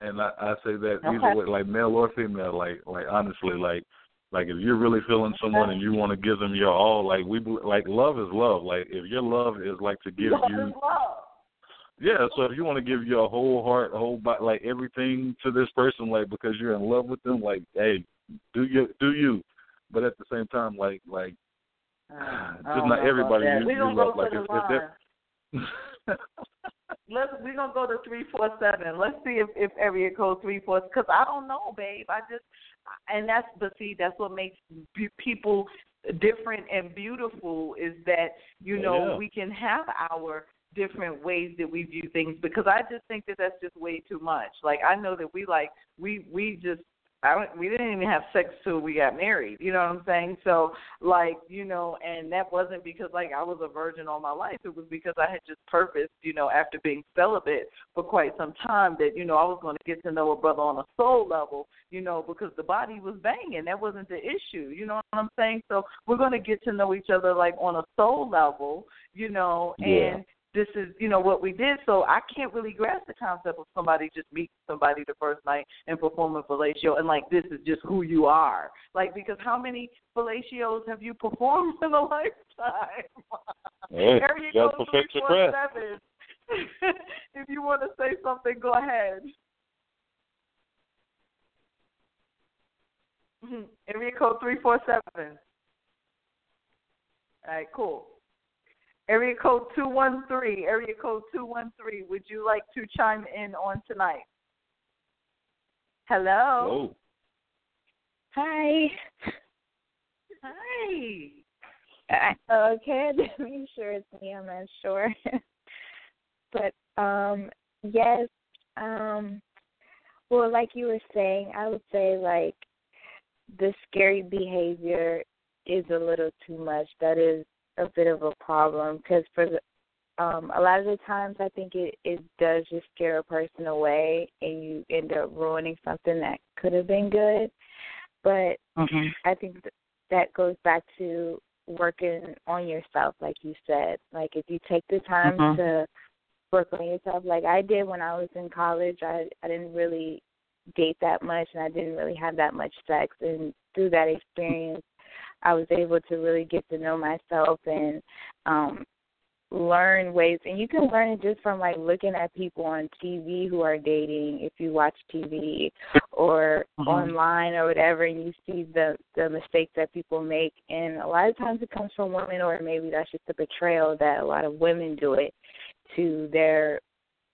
And I, I say that
Okay.
either way, like male or female. Like like honestly, like like if you're really feeling someone and you want to give them your all, like we like love is love. Like if your love is like to give
love
you. Yeah, so if you want to give your whole heart, whole body, like everything to this person, like because you're in love with them, like hey, do you do you? But at the same time, like like
Uh,
just
don't
everybody you,
we
love. Like
to
if, if
line. Let's we're gonna go to three four seven. Let's see if if area code three four because I don't know, babe. I just and that's but see that's what makes people different and beautiful is that you
Oh,
know
yeah.
we can have our different ways that we view things because I just think that that's just way too much. Like I know that we like we we just I don't- we didn't even have sex till we got married. You know what I'm saying? So like you know, and that wasn't because like I was a virgin all my life. It was because I had just purposed, you know, after being celibate for quite some time that you know I was going to get to know a brother on a soul level. You know, because the body was banging. That wasn't the issue. You know what I'm saying? So we're going to get to know each other like on a soul level. You know,
Yeah.
This is you know what we did. So i can't really grasp the concept of somebody just meeting somebody the first night and performing fellatio and like this is just who you are. Like because how many fellatios have you performed in a lifetime?
Hey,
area
you
code 347 if you want to say something go ahead. Mm-hmm. Area code 347 all right cool Area code 213, area code 213, would you like to chime in on tonight? Hello?
Whoa.
Hi.
Hi.
Uh, okay, I'm not sure it's me. I'm not sure. but um, yes. Um, well, like you were saying, I would say like the scary behavior is a little too much. That is a bit of a problem because for the um a lot of the times I think it it does just scare a person away and you end up ruining something that could have been good. But
Mm-hmm.
I think th- that goes back to working on yourself, like you said. Like if you take the time
Mhm.
to work on yourself, like I did when I was in college, I I didn't really date that much, and I didn't really have that much sex. And through that experience, I was able to really get to know myself and um learn ways and you can learn it just from like looking at people on TV who are dating if you watch TV or
Mhm.
online or whatever and you see the the mistakes that people make and a lot of times it comes from women or maybe that's just a betrayal that a lot of women do it to their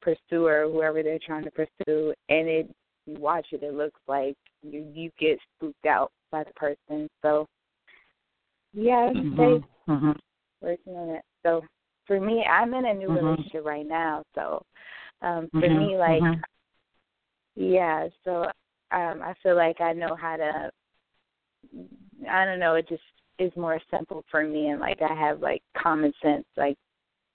pursuer whoever they're trying to pursue and it you watch it it looks like you you get spooked out by the person so yeah say
Mm-hmm.
working on it. So for me, I'm in a new
Mhm.
relationship right now. So um for
Mhm,
me, like,
mhm.
yeah. So um I feel like I know how to. I don't know. It just is more simple for me, and like I have like common sense, like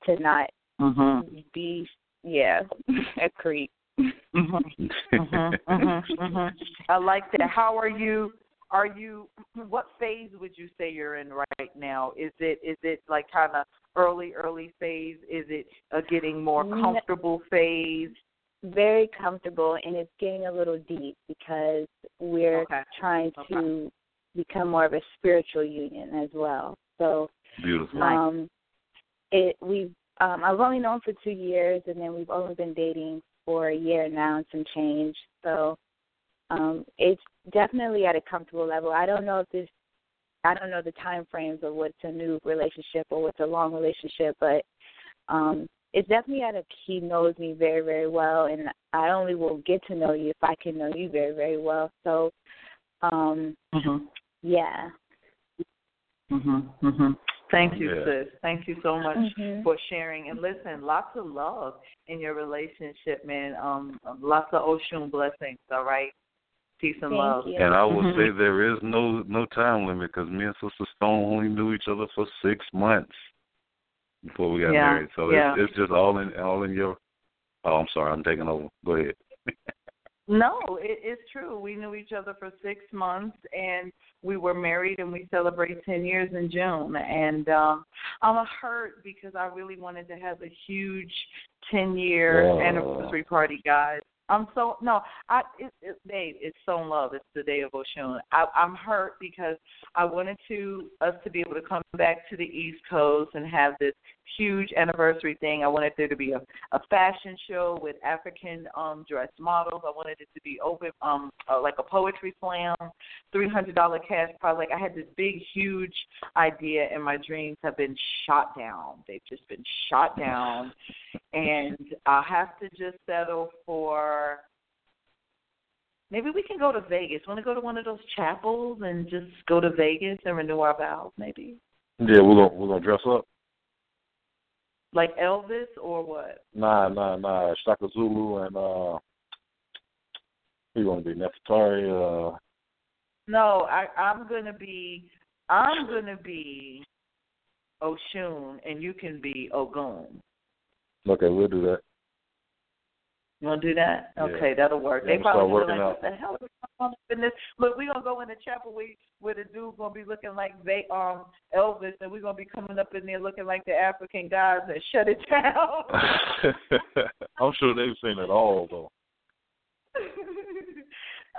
to not
Mm-hmm.
be yeah a creep.
Mm-hmm. Mm-hmm. Mm-hmm. I like that. How are you? Are you? What phase would you say you're in right now? Is it is it like kind of early early phase? Is it a getting more comfortable phase?
Very comfortable, and it's getting a little deep because we're
Okay.
trying to become more of a spiritual union as well. So
Beautiful.
Um, it we've um, I've only known for two years, and then we've only been dating for a year now and some change. So um, it's definitely at a comfortable level. I don't know if this, I don't know the time frames of what's a new relationship or what's a long relationship, but um, it's definitely at a he knows me very very well, and I only will get to know you if I can know you very very well. So um,
Mm-hmm.
yeah.
Mm-hmm. Mm-hmm. Thank you,
Yeah.
sis. Thank you so much
Mhm.
for sharing. And listen, lots of love in your relationship, man. Um, lots of Oshun blessings. All right. Peace and
Thank
love.
you.
And I will say there is no no time limit because me and Sister Stone only knew each other for six months before we got
Yeah,
married. So
yeah.
it's it's just all in all in your. Oh, I'm sorry, I'm taking over. Go ahead.
No, it, it's true. We knew each other for six months, and we were married, and we celebrate ten years in June. And um, I'm hurt because I really wanted to have a huge ten year
Yeah.
anniversary party, guys. I'm so no, I it, it, babe, it's so in love. It's the day of Oshun. I, I'm hurt because I wanted to us to be able to come back to the East Coast and have this huge anniversary thing. I wanted there to be a, a fashion show with African um dress models. I wanted it to be open um uh, like a poetry slam, three hundred dollar cash prize. Like I had this big huge idea, and my dreams have been shot down. They've just been shot down, and I have to just settle for. Maybe we can go to Vegas. Want to go to one of those chapels and just go to Vegas and renew our vows? Maybe
Yeah, we're gonna we're gonna dress up.
Like Elvis or what?
Nah, nah, nah. Shaka Zulu and uh, Who you want to be, Nefertari? Uh,
No, I I'm gonna be I'm gonna be Oshun and you can be Ogun.
okay, we'll do that.
You want to do that?
Yeah.
Okay, that'll work.
Yeah,
they
I'm
probably
start
be like,
working
"What the hell is in this?" Look, we're gonna go in the chapel where, where the dude gonna be looking like they um Elvis, and we're gonna be coming up in there looking like the African guys and shut it down.
I'm sure they've seen it all though.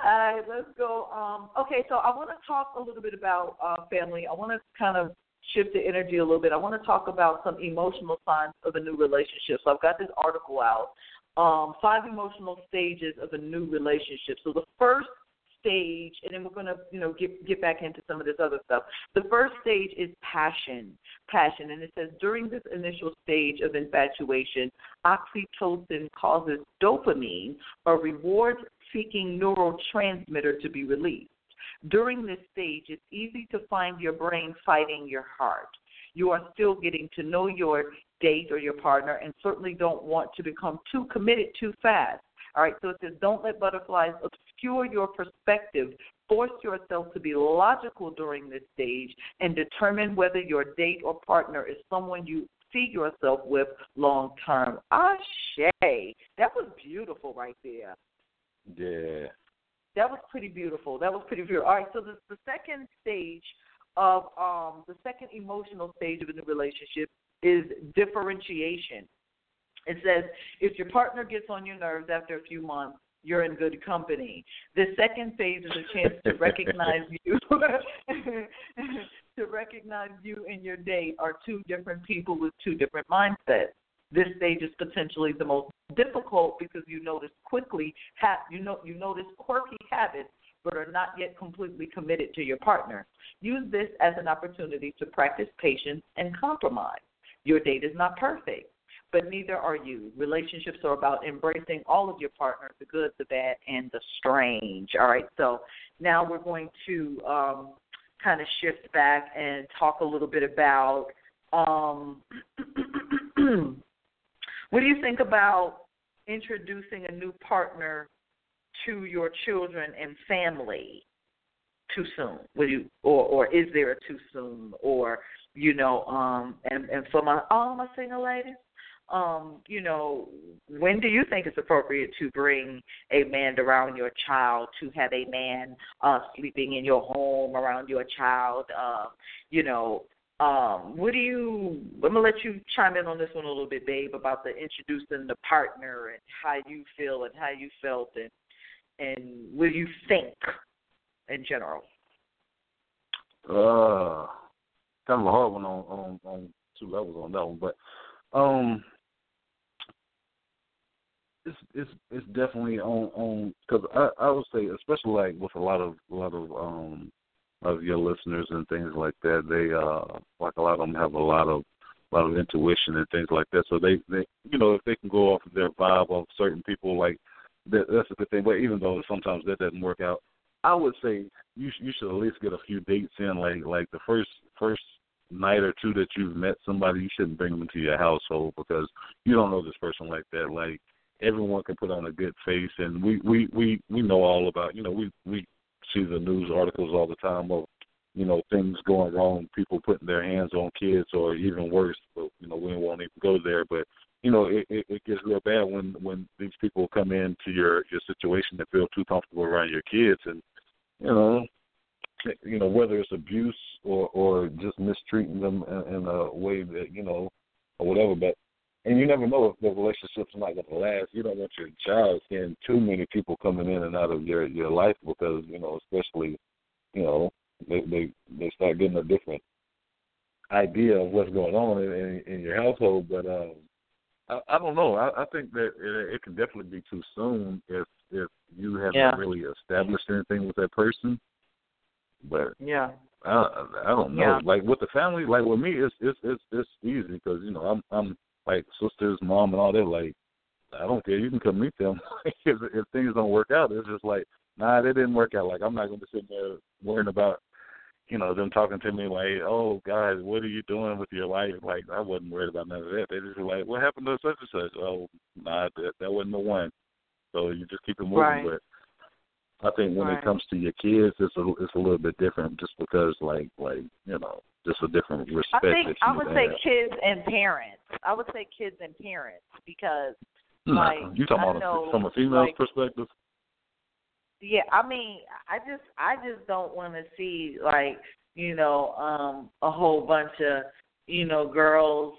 All right, let's go. Um, okay, so I want to talk a little bit about uh, family. I want to kind of shift the energy a little bit. I want to talk about some emotional signs of a new relationship. So I've got this article out, um, five emotional stages of a new relationship. So the first stage, and then we're to, you know, get get back into some of this other stuff. The first stage is passion, passion, and it says during this initial stage of infatuation, oxytocin causes dopamine, a reward-seeking neurotransmitter, to be released. During this stage, it's easy to find your brain fighting your heart. You are still getting to know your date or your partner and certainly don't want to become too committed too fast. All right, so it says don't let butterflies obscure your perspective. Force yourself to be logical during this stage and determine whether your date or partner is someone you see yourself with long term. Ashe. That was beautiful right there.
Yeah.
That was pretty beautiful. That was pretty beautiful. All right, so the, the second stage of um the second emotional stage of a new relationship is differentiation. It says if your partner gets on your nerves after a few months, you're in good company. The second phase is a chance to recognize you to recognize you and your date are two different people with two different mindsets. This stage is potentially the most difficult because you notice quickly ha- you know you notice quirky habits but are not yet completely committed to your partner. Use this as an opportunity to practice patience and compromise. Your date is not perfect, but neither are you. Relationships are about embracing all of your partner, the good, the bad, and the strange. All right, so now we're going to um, kind of shift back and talk a little bit about um, what do you think about introducing a new partner to your children and family too soon? Will you, or or is there a too soon? Or you know, um, and and for my all my single ladies, um, you know, when do you think it's appropriate to bring a man around your child, to have a man uh sleeping in your home around your child? Uh, you know, um, what do you I'm gonna let you chime in on this one a little bit, babe, about the introducing the partner and how you feel and how you felt and and what you think in general?
Uh, kind of a hard one on on on two levels on that one, but um, it's it's it's definitely on on because I I would say especially like with a lot of a lot of um of your listeners and things like that they uh like a lot of them have a lot of a lot of intuition and things like that. So they they you know if they can go off of their vibe of certain people like that that's a good thing. But even though sometimes that doesn't work out I would say you you should at least get a few dates in like like the first first night or two that you've met somebody you shouldn't bring them into your household because you don't know this person like that. Like everyone can put on a good face and we we we we know all about you know we we see the news articles all the time of you know things going wrong people putting their hands on kids or even worse but you know we won't even go there. But you know it, it it gets real bad when when these people come into your your situation and feel too comfortable around your kids. And you know you know whether it's abuse or or just mistreating them in, in a way that you know or whatever but and you never know if the relationship's not going to last. You don't want your child seeing too many people coming in and out of your your life because you know, especially, you know, they they they start getting a different idea of what's going on in in, in your household. But um, I, I don't know. I, I think that it, it can definitely be too soon if if you haven't
Yeah.
really established anything with that person. But
Yeah.
I I don't know.
Yeah.
Like with the family, like with me, it's it's it's it's easy because you know I'm I'm like sisters, mom, and all that. Like I don't care. You can come meet them. if if things don't work out, it's just like nah, they didn't work out. Like I'm not going to be sitting there worrying about you know them talking to me like, oh guys, what are you doing with your life? Like I wasn't worried about none of that. They just were like, what happened to such and such? Oh nah, that that wasn't the one. So you just keep it moving.
Right.
But I think when
Right.
it comes to your kids, it's a it's a little bit different, just because like like you know just a different respect.
I
think
I would
have.
say kids and parents. I would say kids and parents because
Nah,
like,
you talking
I
about
know,
from a female's
like-
perspective?
yeah, I mean, I just I just don't want to see like you know um a whole bunch of you know girls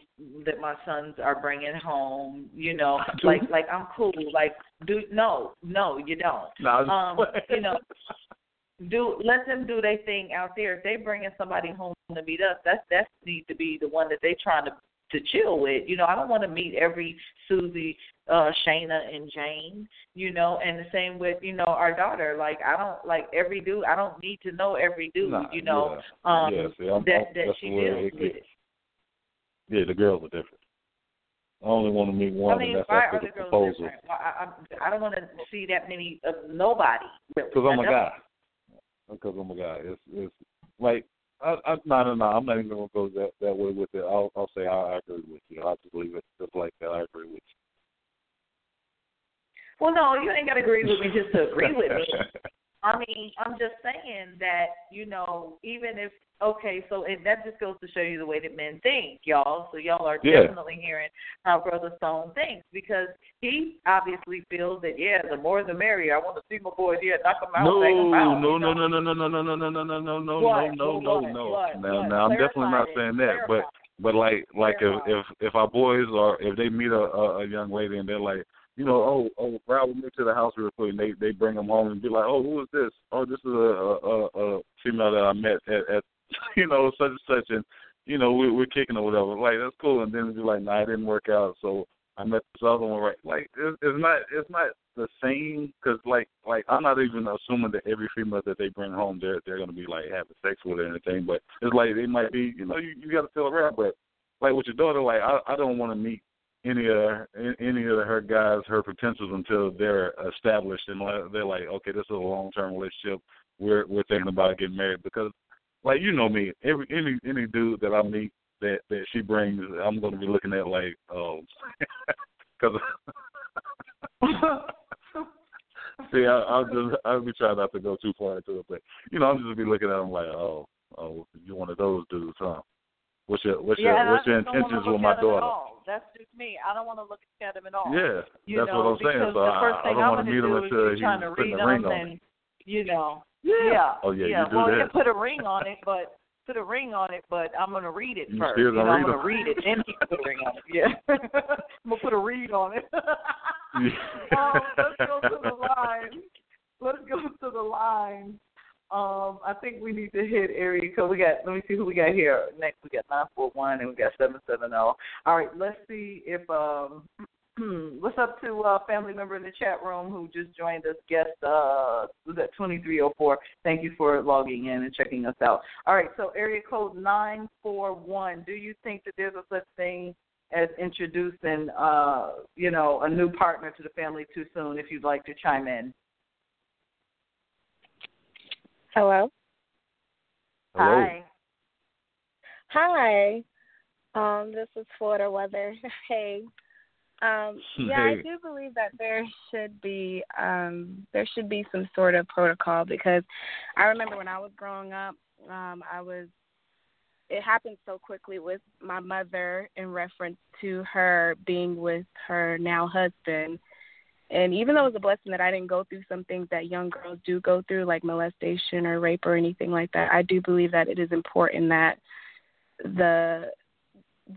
that my sons are bringing home. You know, like like I'm cool. Like do no no you don't.
No,
Um, you know, do let them do their thing out there. If they bringing somebody home to meet us, that's that needs to be the one that they trying to to chill with. You know, I don't want to meet every Susie, uh, Shayna, and Jane. You know, and the same with you know our daughter. Like I don't like every dude. I don't need to know every dude.
Nah,
you know,
yeah.
um,
yeah, see, I'm,
that
I'm,
that she deals with.
Yeah, the girls are different. I only want to meet one,
I mean,
and that's
why are
the
girls
proposal.
different? Why- I, I, I don't want to see that many of nobody. Really.
Because I'm
I
a guy. Because I'm a guy. It's it's like I, I no no no. I'm not even gonna go that that way with it. I'll I'll say I, I agree with you. I'll just leave it just like that. I agree with
Well, no, you ain't got to agree with me just to agree with me. I mean, I'm just saying that you know, even if okay, so and that just goes to show you the way that men think, y'all. So y'all are
Yeah.
definitely hearing how Brother Stone thinks because he obviously feels that yeah, the more the merrier. I want to see my boys, yeah, knock them out,
No,
bang 'em out.
no, no,
know?
no, no, no, no, no, no, no, no, no, no,
What?
no, no,
What?
no.
What?
Now,
What?
now, I'm definitely not saying that, but but like like if if if our boys are if they meet a, a a young lady and they're like you know oh oh will meet to the house real quick. And they they bring them home and be like oh who is this? Oh this is a a a, female that I met at, at you know such and such. And you know we we're kicking or whatever. Like that's cool. And then be like nah it didn't work out. So I met this other one right? Like it's, it's not it's not the same. Because like like I'm not even assuming that every female that they bring home they're they're gonna be like having sex with or anything. But it's like they might be you know you you got to feel around but like with your daughter like I I don't want to meet any of her, any of her guys her potentials until they're established and they're like okay this is a long term relationship. We're we're thinking about getting married because like you know me every any any dude that I meet that that she brings I'm going to be looking at like oh. Because see I, I'll just I'll be trying not to go too far into it but you know I'm just be looking at them like oh oh you're one of those dudes huh what's your what's
yeah,
your what's your
just don't wanna
intentions with my daughter.
That's just me. I don't want to look at him at all.
yeah
you
that's
know,
what I'm saying so
the
I, I don't want to
gonna
meet him until he's
trying to
putting
read
a ring
them
on
and you know,
Yeah.
yeah,
Oh, yeah, you
yeah.
do
well,
that.
you put a ring on it, but put a ring on it, but I'm gonna read it
You
first.
still
you know,
gonna
I'm
read
gonna
them.
read it, then he put a ring on it. Yeah, I'm gonna put a read on it. um, let's go to the line. Let's go to the line. Um, I think we need to hit area code. We got. Let me see who we got here. Next, we got nine four one, and we got seven seven zero. All right, let's see if um. What's up to uh, family member in the chat room who just joined us? Guest uh, was at twenty three oh four. Thank you for logging in and checking us out. All right, so area code nine four one. Do you think that there's a such thing as introducing, uh, you know, a new partner to the family too soon? If you'd like to chime in.
Hello.
Hello.
Hi.
Hi. Um, this is Florida weather. hey. Um, yeah, I do believe that there should be um there should be some sort of protocol because I remember when I was growing up, um, I was it happened so quickly with my mother in reference to her being with her now husband. And even though it was a blessing that I didn't go through some things that young girls do go through, like molestation or rape or anything like that, I do believe that it is important that the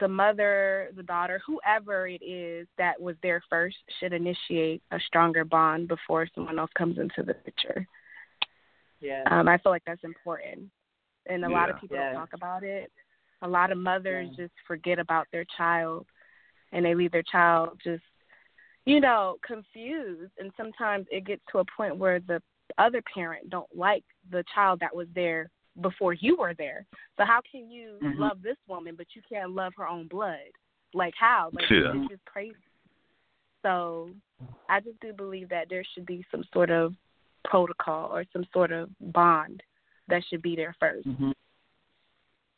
the mother, the daughter, whoever it is that was there first should initiate a stronger bond before someone else comes into the picture.
Yeah.
Um, I feel like that's important. And a lot of people
Yeah.
don't talk about it. A lot of mothers
Yeah.
just forget about their child and they leave their child just, you know, confused. And sometimes it gets to a point where the other parent don't like the child that was there before you were there. So how can you
Mhm.
love this woman but you can't love her own blood? Like how? Like
Yeah.
it's just crazy. So I just do believe that there should be some sort of protocol or some sort of bond that should be there 1st
Mm-hmm.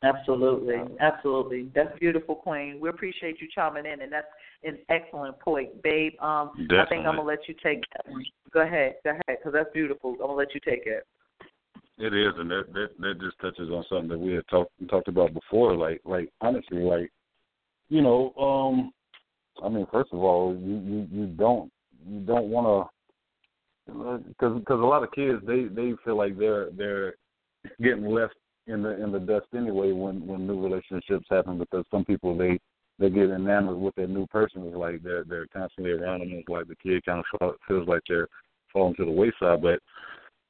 Absolutely, absolutely. That's beautiful, Queen. We appreciate you chiming in, and that's an excellent point, babe. Um, I think I'm gonna let you take that. Go ahead, go ahead, because that's beautiful. I'm gonna let you take it.
It is, and that that that just touches on something that we had talked talked about before. Like like honestly, like you know, um, I mean, first of all, you you, you don't you don't want to because because a lot of kids they they feel like they're they're getting left in the in the dust anyway when when new relationships happen because some people they they get enamored with their new person. It's like they're they're constantly around them. It's like the kid kind of feels like they're falling to the wayside. But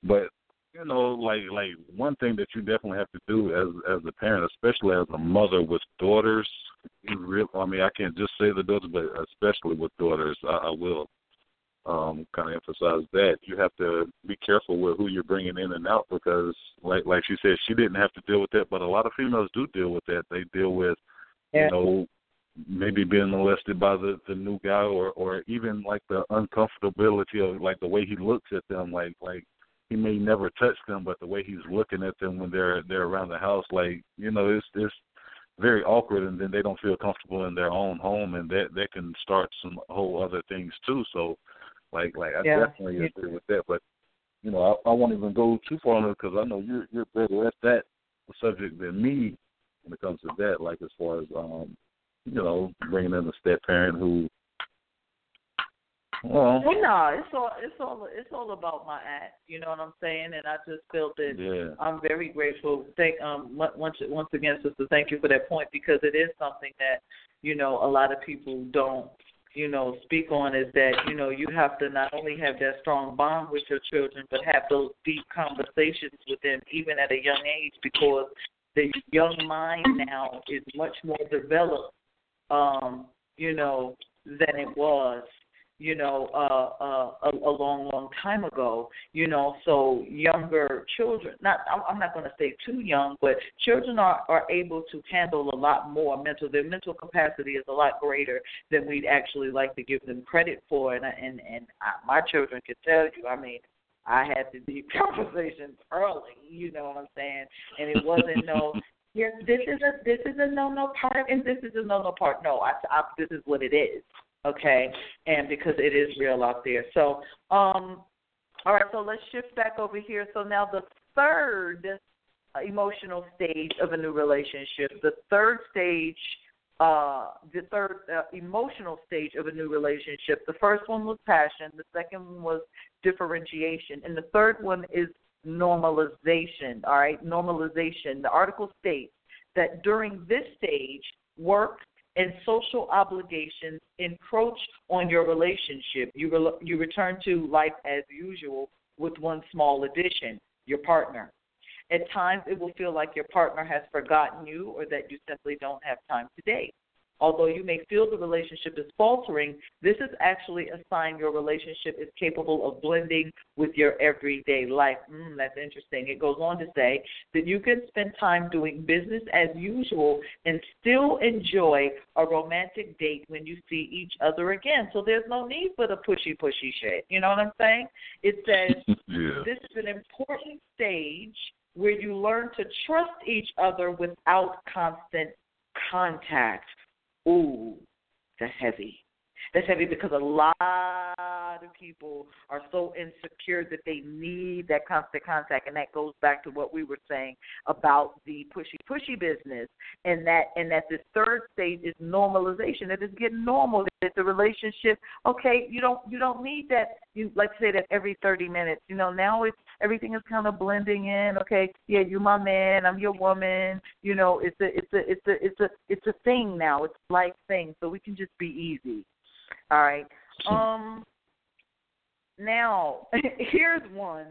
but you know, like like one thing that you definitely have to do as as a parent, especially as a mother with daughters, real I mean I can't just say the daughters, but especially with daughters, I, I will um kind of emphasize that. You have to be careful with who you're bringing in and out because like like she said she didn't have to deal with that but a lot of females do deal with that. They deal with
Yeah.
you know maybe being molested by the the new guy or or even like the uncomfortability of like the way he looks at them. Like like he may never touch them but the way he's looking at them when they're they're around the house like you know it's it's very awkward and then they don't feel comfortable in their own home and that that can start some whole other things too. So like like I
Yeah.
definitely agree with that but you know I, I won't even go too far on it because I know you're you're better at that subject than me when it comes to that like as far as um you know bringing in a step parent who well
Well, no, it's all it's all it's all about my act. You know what I'm saying? And I just felt that
yeah
I'm very grateful. Thank um once once again, sister, thank you for that point because it is something that you know a lot of people don't you know speak on is that you know you have to not only have that strong bond with your children but have those deep conversations with them even at a young age because the young mind now is much more developed um you know than it was you know, uh, uh, a, a long, long time ago. You know, so younger children, not I'm, not going to say too young, but children are are able to handle a lot more mental. Their mental capacity is a lot greater than we'd actually like to give them credit for. And I- and and I, my children can tell you, I mean. I had the deep conversations early, you know what I'm saying, and it wasn't no Yes, this is a this is a no no part and this is a no no part. No, I, I this is what it is. Okay, and because it is real out there. So, um, all right. So let's shift back over here. So now the third emotional stage of a new relationship. The third stage, uh, the third uh, emotional stage of a new relationship. The first one was passion. The second one was differentiation, and the third one is normalization. All right, normalization. The article states that during this stage, work and social obligations encroach on your relationship. You re- you return to life as usual with one small addition: your partner. At times, it will feel like your partner has forgotten you or that you simply don't have time to date. Although you may feel the relationship is faltering, this is actually a sign your relationship is capable of blending with your everyday life. Mm, that's interesting. It goes on to say that you can spend time doing business as usual and still enjoy a romantic date when you see each other again. So there's no need for the pushy, pushy shit. You know what I'm saying? It says
yeah
this is an important stage where you learn to trust each other without constant contact. Ooh, that's heavy. That's heavy because a lot of people are so insecure that they need that constant contact, and that goes back to what we were saying about the pushy pushy business, and that and that this third stage is normalization. That is getting normal. That the relationship, okay, you don't you don't need that. You like to say that every thirty minutes. You know now it's everything is kind of blending in. Okay, yeah, you're my man, I'm your woman. You know, it's a it's a it's a it's a it's a thing now. It's a life thing, so we can just be easy. All right. Um. Now, here's one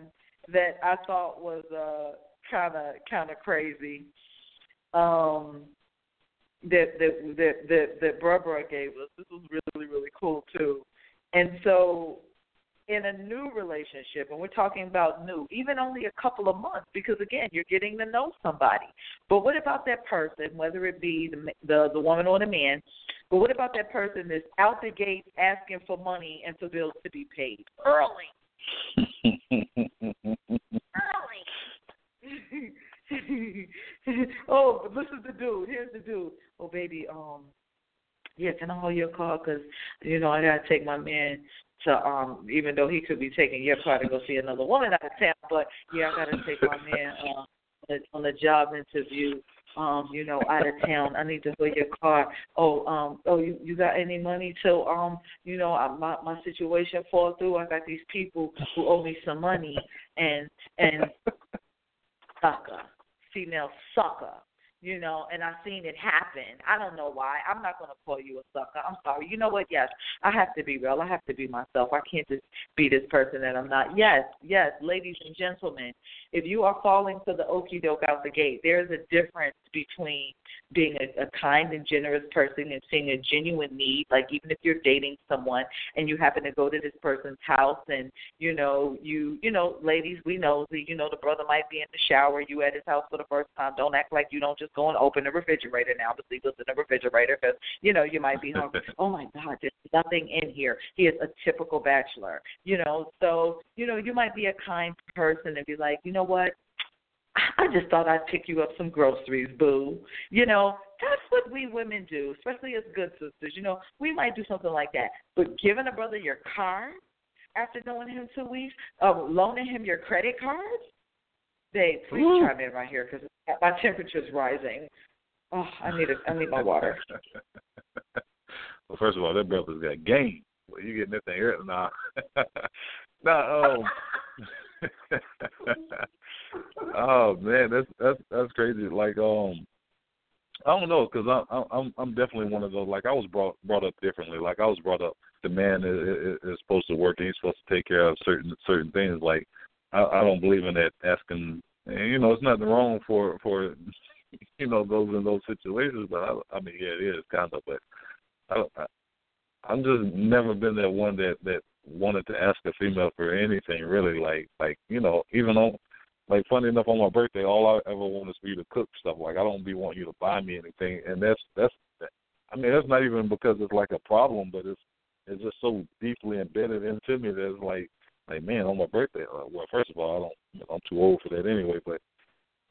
that I thought was uh kind of kind of crazy. Um. That that that that that Barbara gave us. This was really really cool too. And so in a new relationship, and we're talking about new, even only a couple of months, because again, you're getting to know somebody. But what about that person, whether it be the the, the woman or the man? But what about that person that's out the gate asking for money and for bills to be paid early? Early. oh, but listen to the dude. Here's the dude. Oh, baby. Um, yeah, can I hold your car? Cause you know I gotta take my man to um. Even though he could be taking your car to go see another woman out of town, but yeah, I gotta take my man uh, on a job interview. Um, you know, out of town. I need to hold your car. Oh, um, oh, you you got any money to um, you know, I, my my situation fall through. I got these people who owe me some money, and and sucker, female sucker. You know, and I've seen it happen. I don't know why. I'm not going to call you a sucker. I'm sorry. You know what? Yes, I have to be real. I have to be myself. I can't just be this person that I'm not. Yes, yes, ladies and gentlemen, if you are falling for the okey doke out the gate, there's a difference between being a, a kind and generous person and seeing a genuine need. Like even if you're dating someone and you happen to go to this person's house and you know you you know ladies we know that you know the brother might be in the shower you at his house for the first time. Don't act like you don't just go and open the refrigerator now to see what's in the refrigerator because you know you might be hungry. oh my God, there's nothing in here. He is a typical bachelor. You know, so you know you might be a kind person and be like, you know what. I just thought I'd pick you up some groceries, boo. You know, that's what we women do, especially as good sisters. You know, we might do something like that. But giving a brother your car after knowing him two weeks, uh, loaning him your credit card, babe, please
Ooh.
chime in right here because my temperature's rising. Oh, I need a, I need my water.
well, first of all, that brother's got game. Well, you getting that thing here? Nah. nah, um Oh man, that's that's that's crazy. Like um I don't know because I'm I'm I'm definitely one of those. Like I was brought brought up differently. Like I was brought up, the man is, is, supposed to work and he's supposed to take care of certain certain things. Like I, I don't believe in that asking. And, you know, it's nothing wrong for for you know those in those situations. But I, I mean, yeah, it is kind of. But I, I I'm just never been that one that that wanted to ask a female for anything really. Like like you know even on like funny enough on my birthday, all I ever want is for you to cook stuff. Like I don't be wanting you to buy me anything, and that's that's. I mean, that's not even because it's like a problem, but it's it's just so deeply embedded into me that it's like like man, on my birthday. Uh, well, first of all, I don't. You know, I'm too old for that anyway. But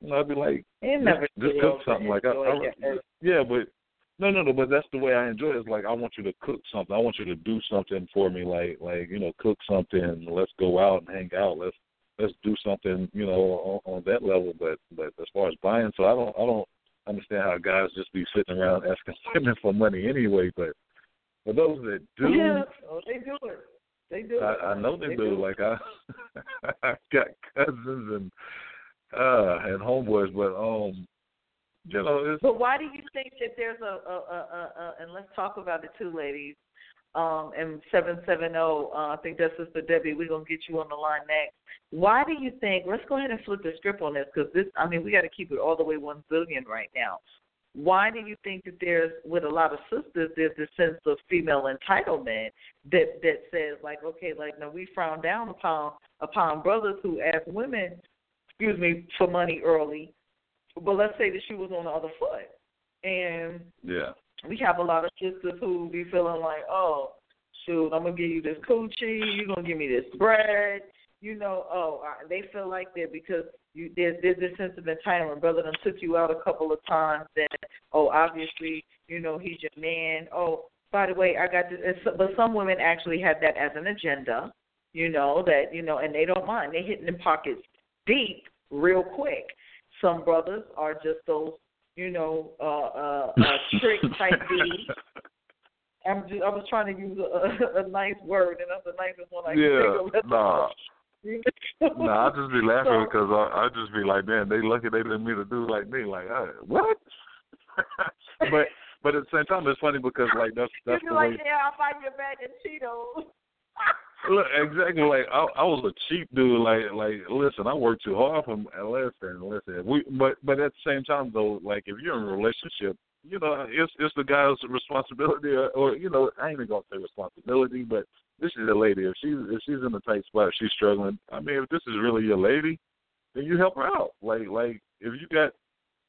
you know, I'd be like, just, just cook something. Like I, I yeah, but no, no, no. But that's the way I enjoy it. It's like I want you to cook something. I want you to do something for me. Like like you know, cook something. Let's go out and hang out. Let's let's do something. You know, on, on that level. But but as far as buying, so I don't I don't understand how guys just be sitting around asking women for money anyway. But for those that do,
Yeah, oh, they do it. They do it.
I, I know they,
They
do.
do.
Like I, I've got cousins and uh and homeboys, but um, you know, it's
But why do you think that there's a, a, a, a, a and let's talk about it too, ladies. Um, and seven seven zero. Uh, I think that's Sister Debbie. We're gonna get you on the line next. Why do you think? Let's go ahead and flip the script on this because this. I mean, we got to keep it all the way one billion right now. Why do you think that there's, with a lot of sisters, there's this sense of female entitlement that that says like, okay, like now we frown down upon upon brothers who ask women, excuse me, for money early, but let's say that she was on the other foot, and
yeah.
We have a lot of sisters who be feeling like, oh, shoot, I'm gonna give you this coochie, you're gonna give me this bread, you know, oh, they feel like that because you there's there's this sense of entitlement. Brother done took you out a couple of times, That oh, obviously, you know, he's your man. Oh, by the way, I got this, but some women actually have that as an agenda, you know, that you know, and they don't mind. They hitting them pockets deep real quick. Some brothers are just those you know, uh, uh, uh, trick type B. I'm just, I was trying to use a, a, a nice word, and that's the nicest one I can
Yeah,
think of.
nah. Nah, I just be laughing
So-
because I I just be like, man, they lucky they didn't meet a dude like me. Like, uh, what? but but at the same time, it's funny because like that's that's
You'd
the
like,
way.
yeah, I'll buy you a bag of Cheetos.
Look, exactly. Like I, I was a cheap dude. Like, like listen, I worked too hard for. Listen, listen. We, but, but at the same time, though, like if you're in a relationship, you know, it's it's the guy's responsibility, or, or you know, I ain't even gonna say responsibility, but this is a lady. If she's if she's in a tight spot, she's struggling. I mean, if this is really your lady, then you help her out. Like, like if you got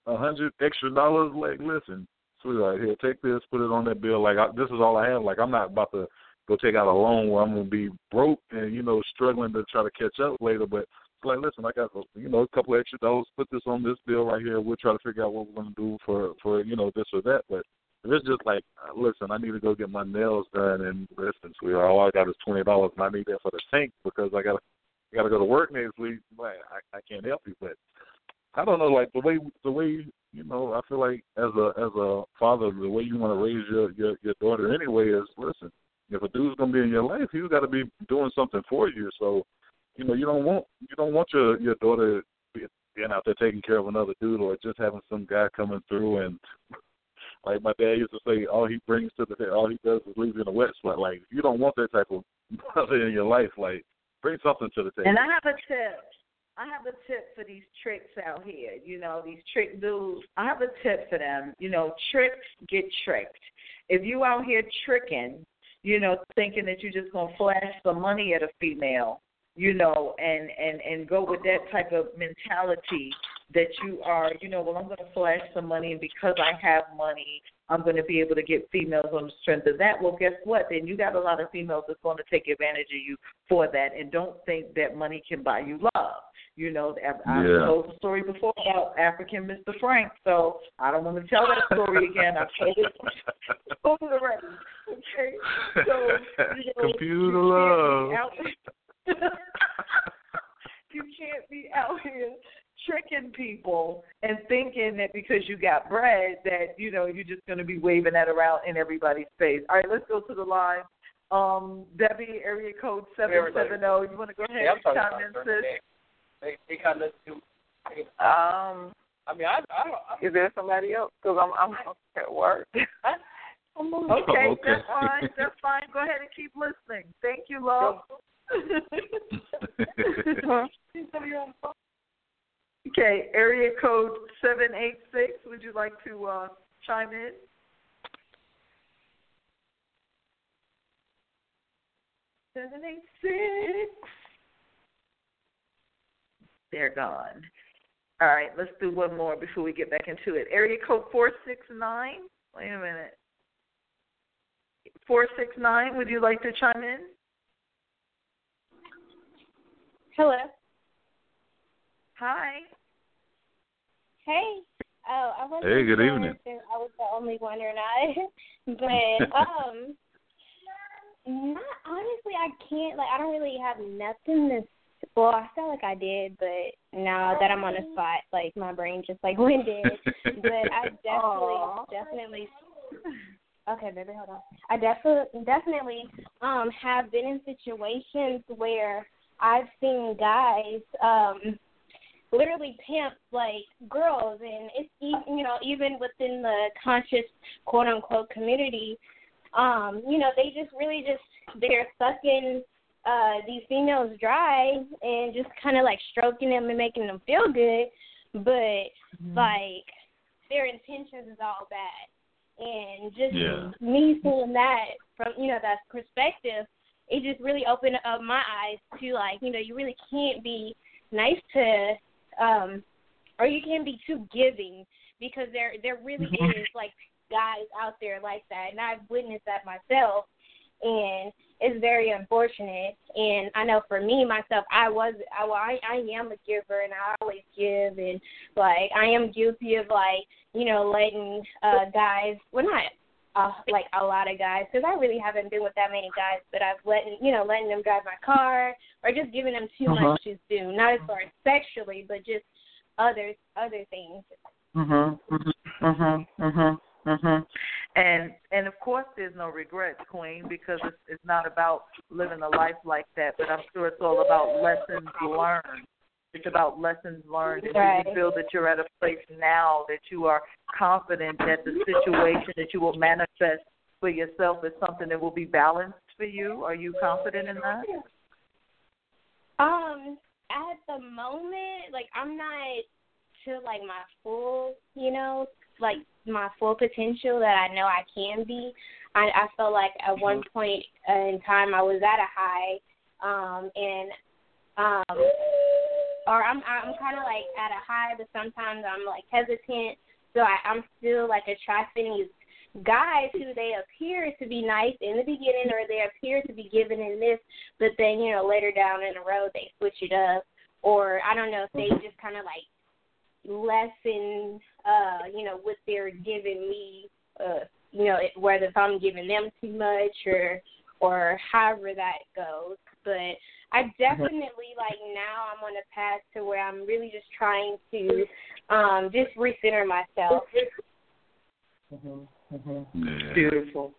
a hundred extra dollars, like, listen, sweetheart, here, take this, put it on that bill. Like, I, this is all I have. Like, I'm not about to go take out a loan where I'm gonna be broke and you know struggling to try to catch up later. But it's like, listen, I got you know a couple extra dollars. Put this on this bill right here. We'll try to figure out what we're gonna do for for you know this or that. But if it's just like, uh, listen, I need to go get my nails done, and listen, sweetheart, all I got is twenty dollars, and I need that for the tank because I got to I got to go to work next week. Man, I I can't help you, but I don't know, like the way the way you know, I feel like as a as a father, the way you want to raise your your your daughter anyway is listen. If a dude's gonna be in your life, he's got to be doing something for you. So, you know, you don't want you don't want your your daughter being out there taking care of another dude or just having some guy coming through and like my dad used to say, all he brings to the table, all he does is leave you in a wet spot. Like you don't want that type of brother in your life. Like bring something to the table.
And I have a tip. I have a tip for these tricks out here. You know, these trick dudes. I have a tip for them. You know, tricks get tricked. If you out here tricking, you know, thinking that you're just gonna flash some money at a female, you know, and and and go with that type of mentality that you are, you know, well, I'm to flash some money, and because I have money, I'm to be able to get females on the strength of that. Well, guess what? Then you got a lot of females that's to take advantage of you for that, and don't think that money can buy you love. You know, I've, I've
Yeah.
told the story before about African Mr. Frank, so I don't want to tell that story again. I've told it told it already. Okay, so you know,
Computer
you
love.
can't be out- you can't be out here tricking people and thinking that because you got bread that you know you're just going to be waving that around in everybody's face. All right, let's go to the line. Um, Debbie, area code seven seven zero. You want to go ahead
Yeah, I'm
and chime in,
about
sis?
They, they kind of do.
Um,
I mean, I, I don't. I,
is there somebody else? Because I'm I'm at work. I'm on-
Okay,
Okay.
that's fine. That's fine. Go ahead and keep listening. Thank you, love. okay, area code seven eight six. Would you like to uh, chime in? Seven eight six. They're gone. All right, let's do one more before we get back into it. Area code four six nine. Wait a minute. Four six nine. Would you like to chime in?
Hello.
Hi.
Hey. Oh, I wasn't
Hey, good
sure
evening.
if I was the only one or not. but um not honestly I can't like I don't really have nothing to well, I felt like I did, but now that I'm on the spot, like my brain just like went dead. but I definitely definitely Okay, baby, hold on. I definitely definitely um have been in situations where I've seen guys um literally pimp like girls and it's even you know even within the conscious quote unquote community um you know they just really just they're sucking uh these females dry and just kind of like stroking them and making them feel good but like their intentions is all bad. And just
Yeah.
me seeing that from you know that perspective it just really opened up my eyes to like you know you really can't be nice to um or you can't be too giving because there there really is like guys out there like that. And I've witnessed that myself. And it's very unfortunate and I know for me myself I was I well, I, I am a giver and I always give and like I am guilty of like you know letting uh guys well not uh, like a lot of guys because I really haven't been with that many guys, but I've letting you know letting them drive my car or just giving them too much to do, not as far as sexually, but just other other things.
Mhm. Mhm. Mhm. Mhm. Mhm. And and of course, there's no regrets, Queen, because it's it's not about living a life like that. But I'm sure it's all about lessons learned. It's about lessons learned. And do
Right.
you feel that you're at a place now that you are confident that the situation that you will manifest for yourself is something that will be balanced for you? Are you confident in that?
Um, at the moment, like I'm not to like my full, you know, like my full potential that I know I can be. I I felt like at one point in time I was at a high, um, and um, or I'm I'm kind of like at a high, but sometimes I'm like hesitant. So I, I'm still like attracting these guys who they appear to be nice in the beginning or they appear to be giving in this but then you know later down in the road they switch it up or I don't know if they just kind of like lessen, uh, you know, what they're giving me, uh, you know, it, whether if I'm giving them too much or or however that goes. But I definitely like now I'm on a path to where I'm really just trying to um just recenter myself.
Mhm. Mhm.
Yeah.
Beautiful.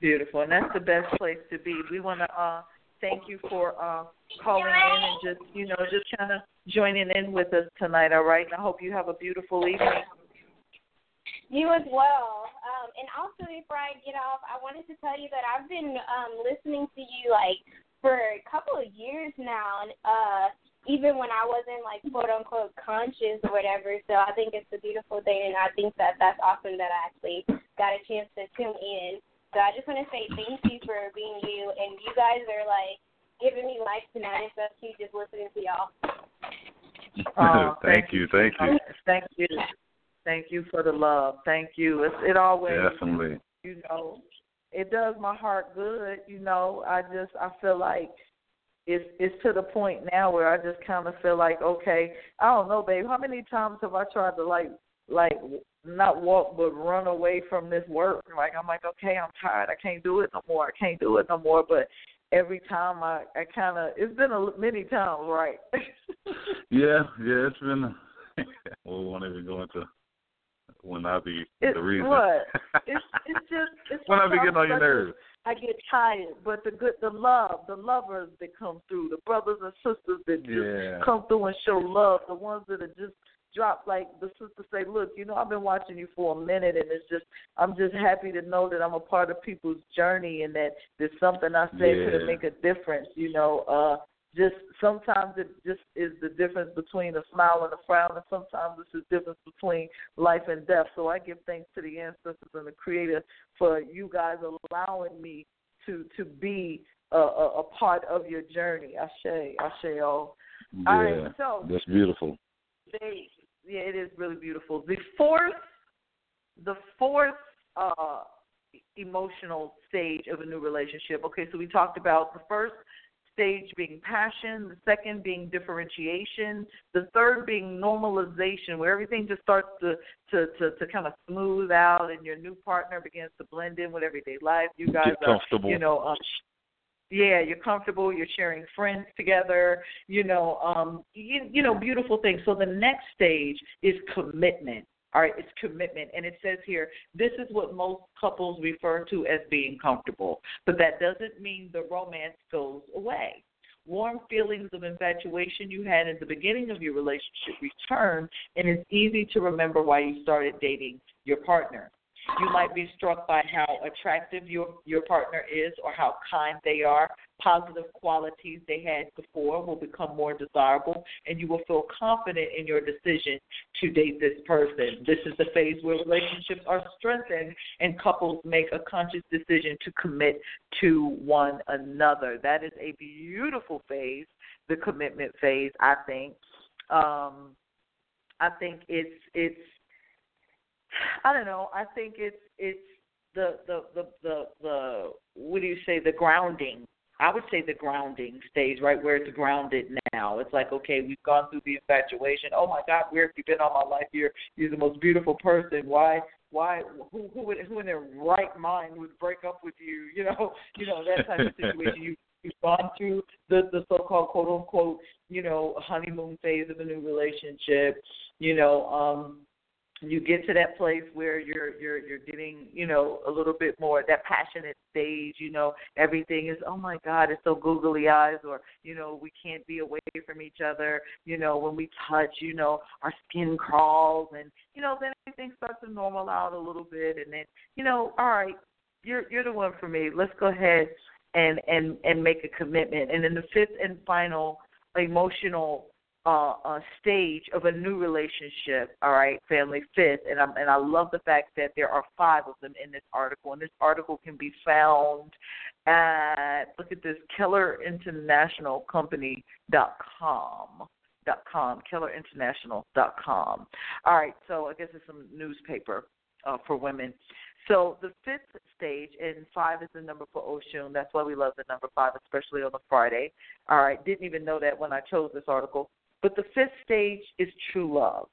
Beautiful. And that's the best place to be. We want to uh thank you for uh calling in and just, you know, just kind of joining in with us tonight, all right? And I hope you have a beautiful evening.
You as well. Um, and also, before I get off, I wanted to tell you that I've been um, listening to you like for a couple of years now, and uh, even when I wasn't like quote unquote conscious or whatever. So I think it's a beautiful thing, and I think that that's awesome that I actually got a chance to tune in. So I just want to say thank you for being you, and you guys are like giving me life tonight. So cute just listening to y'all.
Oh,
thank you, thank you.
Thank you. Thank you for the love. Thank you. It's, it always,
Definitely.
you know, it does my heart good. You know, I just I feel like it's it's to the point now where I just kind of feel like okay, I don't know, babe. How many times have I tried to like like not walk but run away from this work? Like I'm like okay, I'm tired. I can't do it no more. I can't do it no more. But every time I I kind of it's been a many times, right?
Yeah, yeah, it's been. well, we won't even go into when I be
It-
the reason.
what? It's it's just it's
when I be getting on your nerves.
I get tired, but the good, the love, the lovers that come through, the brothers and sisters that just
Yeah.
come through and show love, the ones that are just drop like the sister say, look, you know, I've been watching you for a minute, and it's just, I'm just happy to know that I'm a part of people's journey, and that there's something I say
Yeah.
could make a difference. You know, uh, just sometimes it just is the difference between a smile and a frown, and sometimes it's the difference between life and death. So I give thanks to the ancestors and the Creator for you guys allowing me to to be a, a, a part of your journey. I say, I say, oh.
Yeah,
All right, so
that's beautiful.
they, yeah, it is really beautiful. The fourth, the fourth uh, emotional stage of a new relationship. Okay, so we talked about the first stage being passion, the second being differentiation, the third being normalization, where everything just starts to to to, to kind of smooth out, and your new partner begins to blend in with everyday life. You guys
Get
are,
comfortable.
you know, um, yeah, you're comfortable. You're sharing friends together. You know, um, you, you know, beautiful things. So the next stage is commitment. All right, it's commitment, and it says here this is what most couples refer to as being comfortable, but that doesn't mean the romance goes away. Warm feelings of infatuation you had in the beginning of your relationship return, and it's easy to remember why you started dating your partner. You might be struck by how attractive your your partner is or how kind they are. Positive qualities they had before will become more desirable, and you will feel confident in your decision to date this person. This is the phase where relationships are strengthened and couples make a conscious decision to commit to one another. That is a beautiful phase, the commitment phase, I think. Um, I think it's it's I don't know. I think it's it's the the the the, the what do you say the grounding. I would say the grounding stage, right where it's grounded now. It's like, okay, we've gone through the infatuation. Oh my God, where have you been all my life? You're you're the most beautiful person. Why why who who would who in their right mind would break up with you? You know, you know that type of situation. You you've gone through the the so called quote unquote you know honeymoon phase of a new relationship. You know, um, you get to that place where you're you're you're getting you know a little bit more that passionate stage you know everything is oh my god it's so googly eyes or you know we can't be away from each other you know when we touch you know our skin crawls and you know then everything starts to normal out a little bit and then you know all right you're you're the one for me. Let's go ahead and and and make a commitment. And then the fifth and final emotional uh, stage of a new relationship. All right, family fifth, and I'm and I love the fact that there are five of them in this article, and this article can be found at look at this KellerInternationalCompany.com. Dot com, KellerInternational.com. All right, so I guess it's some newspaper uh, for women. So the fifth stage, and five is the number for Oshun. That's why we love the number five, especially on a Friday. All right, didn't even know that when I chose this article. But the fifth stage is true love.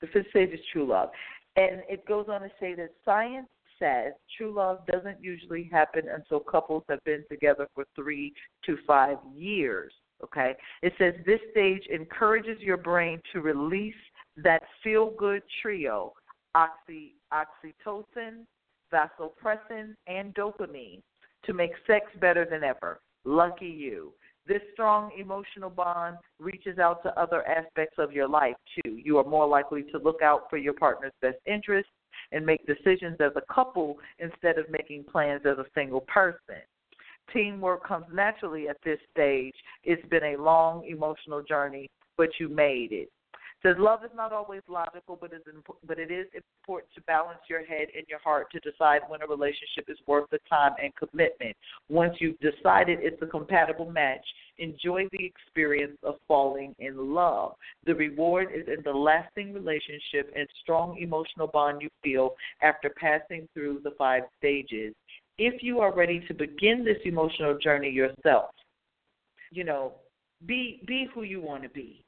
The fifth stage is true love. And it goes on to say that science says true love doesn't usually happen until couples have been together for three to five years. Okay? It says this stage encourages your brain to release that feel good trio oxy, oxytocin, vasopressin, and dopamine to make sex better than ever. Lucky you. This strong emotional bond reaches out to other aspects of your life too. You are more likely to look out for your partner's best interests and make decisions as a couple instead of making plans as a single person. Teamwork comes naturally at this stage. It's been a long emotional journey, but you made it says love is not always logical, but is but it is important to balance your head and your heart to decide when a relationship is worth the time and commitment. Once you've decided it's a compatible match, enjoy the experience of falling in love. The reward is in the lasting relationship and strong emotional bond you feel after passing through the five stages. If you are ready to begin this emotional journey yourself, you know, be be who you want to be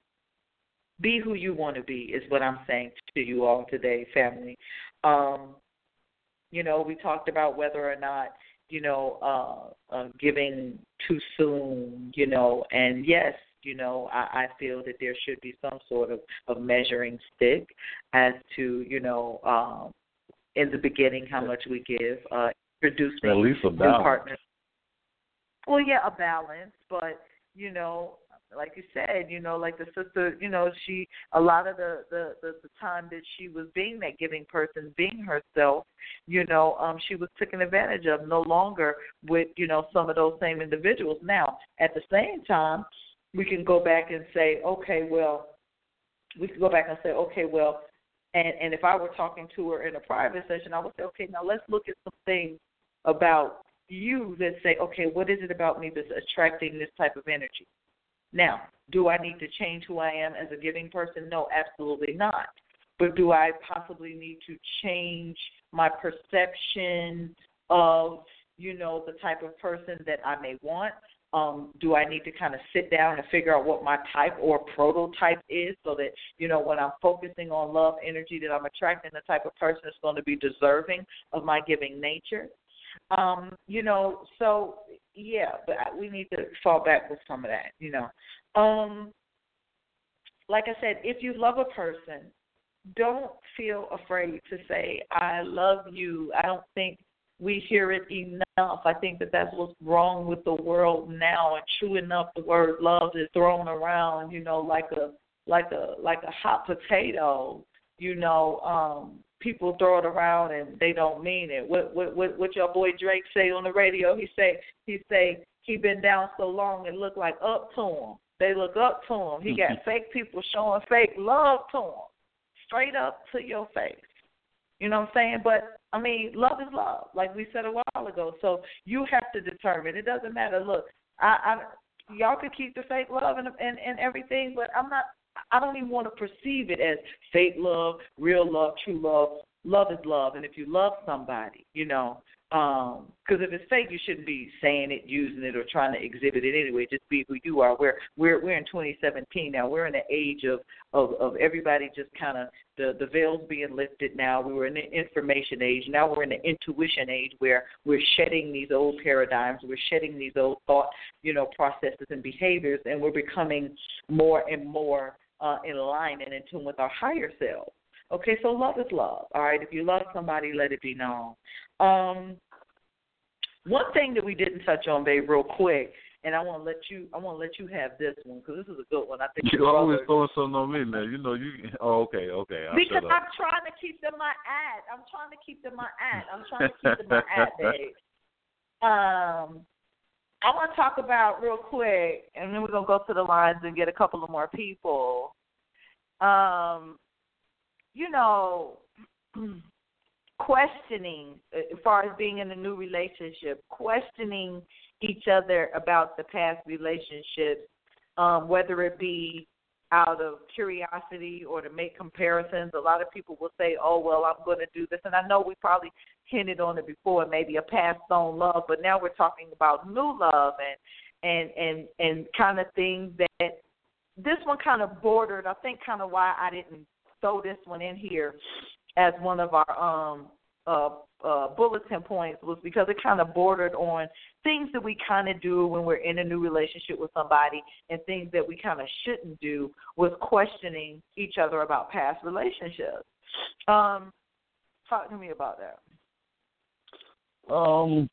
be who you want to be is what I'm saying to you all today, family. Um, you know, we talked about whether or not you know uh, uh, giving too soon. You know, and yes, you know, I, I feel that there should be some sort of, of measuring stick as to you know um, in the beginning how much we give. Uh, introducing
at least a
partners. Well, yeah, a balance, but you know, like you said, you know, like the sister, you know, she a lot of the the the, the time that she was being that giving person, being herself, you know, um, she was taken advantage of no longer with you know some of those same individuals. Now, at the same time, we can go back and say, okay, well, we can go back and say, okay, well, and and if I were talking to her in a private session, I would say, okay, now let's look at some things about you that say, okay, what is it about me that's attracting this type of energy? Now, do I need to change who I am as a giving person? No, absolutely not. But do I possibly need to change my perception of, you know, the type of person that I may want? Um, do I need to kind of sit down and figure out what my type or prototype is so that, you know, when I'm focusing on love energy, that I'm attracting the type of person that's going to be deserving of my giving nature? Um, you know, so yeah, but we need to fall back with some of that, you know. Um, like I said, if you love a person, don't feel afraid to say I love you. I don't think we hear it enough. I think that that's what's wrong with the world now. And true enough, the word love is thrown around, you know, like a like a like a hot potato. You know, um, people throw it around and they don't mean it. What what what, what your boy Drake say on the radio? He say he say he been down so long and look like up to him. They look up to him. He got mm-hmm. fake people showing fake love to him, straight up to your face. You know what I'm saying? But I mean, love is love, like we said a while ago. So you have to determine. It doesn't matter. Look, I, I y'all could keep the fake love and and, and everything, but I'm not I don't even want to perceive it as fake love, real love, true love. Love is love, and if you love somebody, you know, because um, if it's fake, you shouldn't be saying it, using it, or trying to exhibit it anyway. Just be who you are. We're we're we're in 2017 now. We're in the age of of of everybody just kind of the the veils being lifted. Now we were in the information age. Now we're in the intuition age where we're shedding these old paradigms. We're shedding these old thought, you know, processes and behaviors, and we're becoming more and more uh, in line and in tune with our higher selves. Okay, so love is love. All right, if you love somebody, let it be known. Um, one thing that we didn't touch on, babe, real quick, and I want to let you, I want to let you have this one because this is a good one. I think
you're always throwing something on me now. You know, you. Oh, okay, okay. I'll
because I'm trying to keep them my ad. I'm trying to keep them my ad. I'm trying to keep them my ad, babe. Um, I want to talk about real quick, and then we're gonna go to the lines and get a couple of more people. Um, you know, questioning as far as being in a new relationship, questioning each other about the past relationships, um, whether it be out of curiosity or to make comparisons. A lot of people will say, "Oh, well, I'm going to do this," and I know we probably hinted on it before, maybe a past on love, but now we're talking about new love and and and and kind of things that this one kind of bordered. I think kind of why I didn't throw this one in here as one of our um uh, uh, bulletin points was because it kind of bordered on things that we kind of do when we're in a new relationship with somebody and things that we kind of shouldn't do with questioning each other about past relationships. Um, talk to me about that.
Um,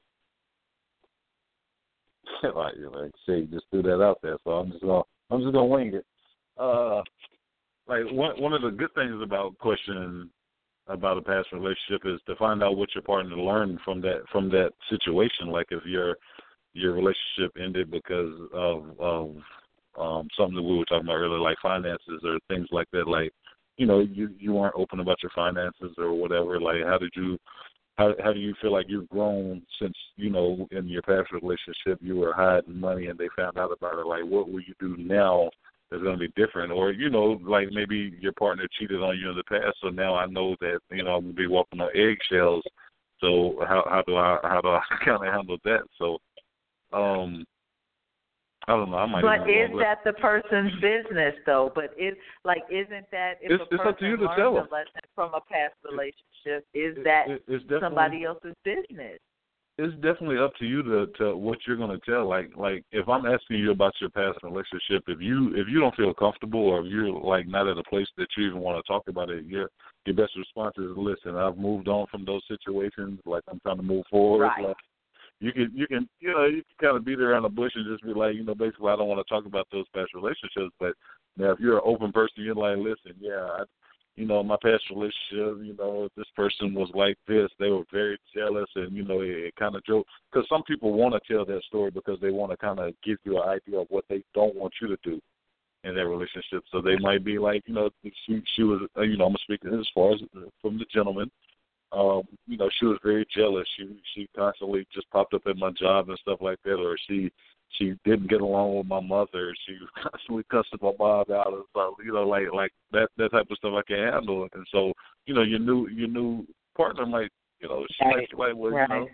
like like say, just threw that out there, so I'm just gonna I'm just gonna wing it. Uh, like one one of the good things about questioning about a past relationship is to find out what your partner learned from that from that situation. Like if your your relationship ended because of of um something that we were talking about earlier, like finances or things like that. Like you know, you you weren't open about your finances or whatever. Like how did you how how do you feel like you've grown since you know in your past relationship you were hiding money and they found out about it? Like what will you do now is going to be different. Or you know, like maybe your partner cheated on you in the past, so now I know that you know I'm going to be walking on eggshells. So how how do I how do I kind of handle that? So, um, I don't know. I might.
But is that the person's business though? But is like isn't that if
it's,
a person
it's up to you to
learns
tell
a
them.
lesson from a past relationship, is
It-
that
it-
somebody else's business?
It's definitely up to you to to what you're going to tell. Like like if i'm asking you about your past relationship if you if you don't feel comfortable or if you're like not at a place that you even want to talk about it your your best response is listen i've moved on from those situations. Like i'm trying to move forward.
Right.
like you can you can you know you can kind of beat around the bush and just be like you know basically i don't want to talk about those past relationships. But now if you're an open person you're like listen yeah I, you know, my past relationship, you know, this person was like this. They were very jealous, and you know, it, it kind of drove. Because some people want to tell that story because they want to kind of give you an idea of what they don't want you to do in that relationship. So they might be like, you know, she she was, uh, you know, I'm speaking as far as uh, from the gentleman. Um, you know, she was very jealous. She she constantly just popped up at my job and stuff like that, or she she didn't get along with my mother. She was constantly cussing my mom out and stuff. You know, like like that that type of stuff I can't handle. And so, you know, your new your new partner might, you know, she might like, well, you know,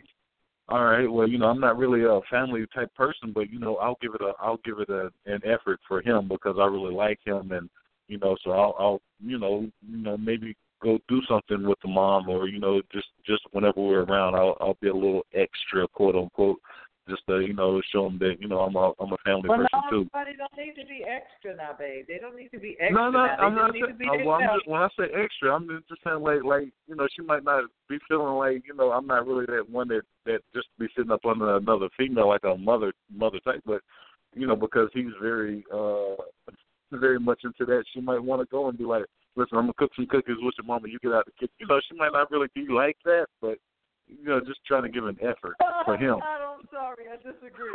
all right, well, you know, I'm not really a family type person, but you know, I'll give it a I'll give it a an effort for him because I really like him, and you know, so I'll I'll you know you know maybe go do something with the mom, or you know, just just whenever we're around, I'll I'll be a little extra, quote unquote, just to you know show them that you know I'm a I'm a family
Well,
person
no,
too.
everybody don't need to be extra now, babe. They don't need to be extra
No, no,
now. They
I'm not saying. uh, well, I'm just, when I say extra, I'm just saying like, like you know, she might not be feeling like you know, I'm not really that one that that just be sitting up under another female like a mother mother type, but you know, because he's very uh very much into that, she might want to go and be like, listen, I'm gonna cook some cookies with your mama. You get out the kitchen. You know, she might not really be like that, but you know, just trying to give an effort for him.
I'm sorry, I disagree.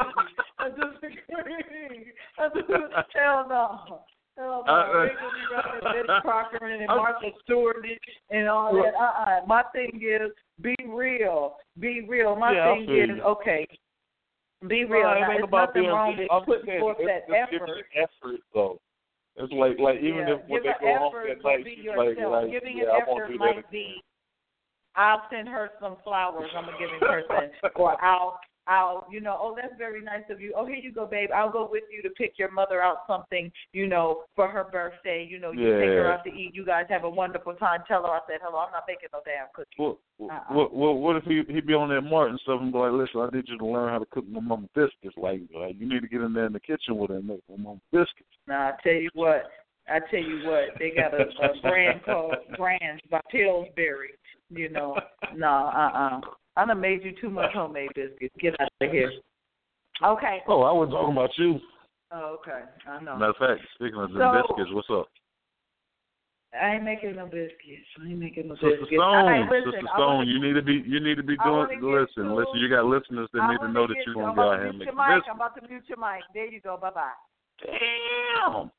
I disagree. I disagree. Hell no. Hell no.
Uh, uh,
they gonna be running Betty Crocker and
I'm-
Martha Stewart and all that. Uh uh My thing is be real. Be real. My
Yeah,
thing is
you.
okay. Be real.
No,
Now,
ain't
there's
about
nothing
being
wrong with
I'm
putting
saying
forth that effort.
effort though. It's like like even
yeah,
if when they go home
effort,
at night,
be
she's
yourself.
like, like
Giving
yeah,
an
I won't
effort
do that
might
again.
be I'll send her some flowers. I'm a giving person, or I'll, I'll, you know, oh, that's very nice of you. Oh, here you go, babe. I'll go with you to pick your mother out something, you know, for her birthday. You know, you take her out to eat. You guys have a wonderful time. Tell her I said hello. I'm not making no damn cookies.
Well,
Uh-uh.
what, what, what if he he be on that Martin stuff and be like, listen, I need you to learn how to cook my mama biscuits. Like, like you need to get in there in the kitchen with her and make my mama biscuits.
Now I tell you what, I tell you what, they got a, a brand called Grands by Pillsbury. You know, no, uh, uh I done made you too much homemade biscuits. Get out of here. Okay.
Oh, I wasn't talking about you.
Oh, okay. I know.
Matter of fact, speaking of the biscuits, what's up?
I ain't making no biscuits. I ain't making no
Sister
biscuits.
Stone,
right, listen,
Sister Stone, you need to be you need to be doing. Listen,
to-
listen, you got listeners that
I
need to know that you're gonna go out here and make biscuits.
I'm about to mute your mic. There you go. Bye bye.
Damn.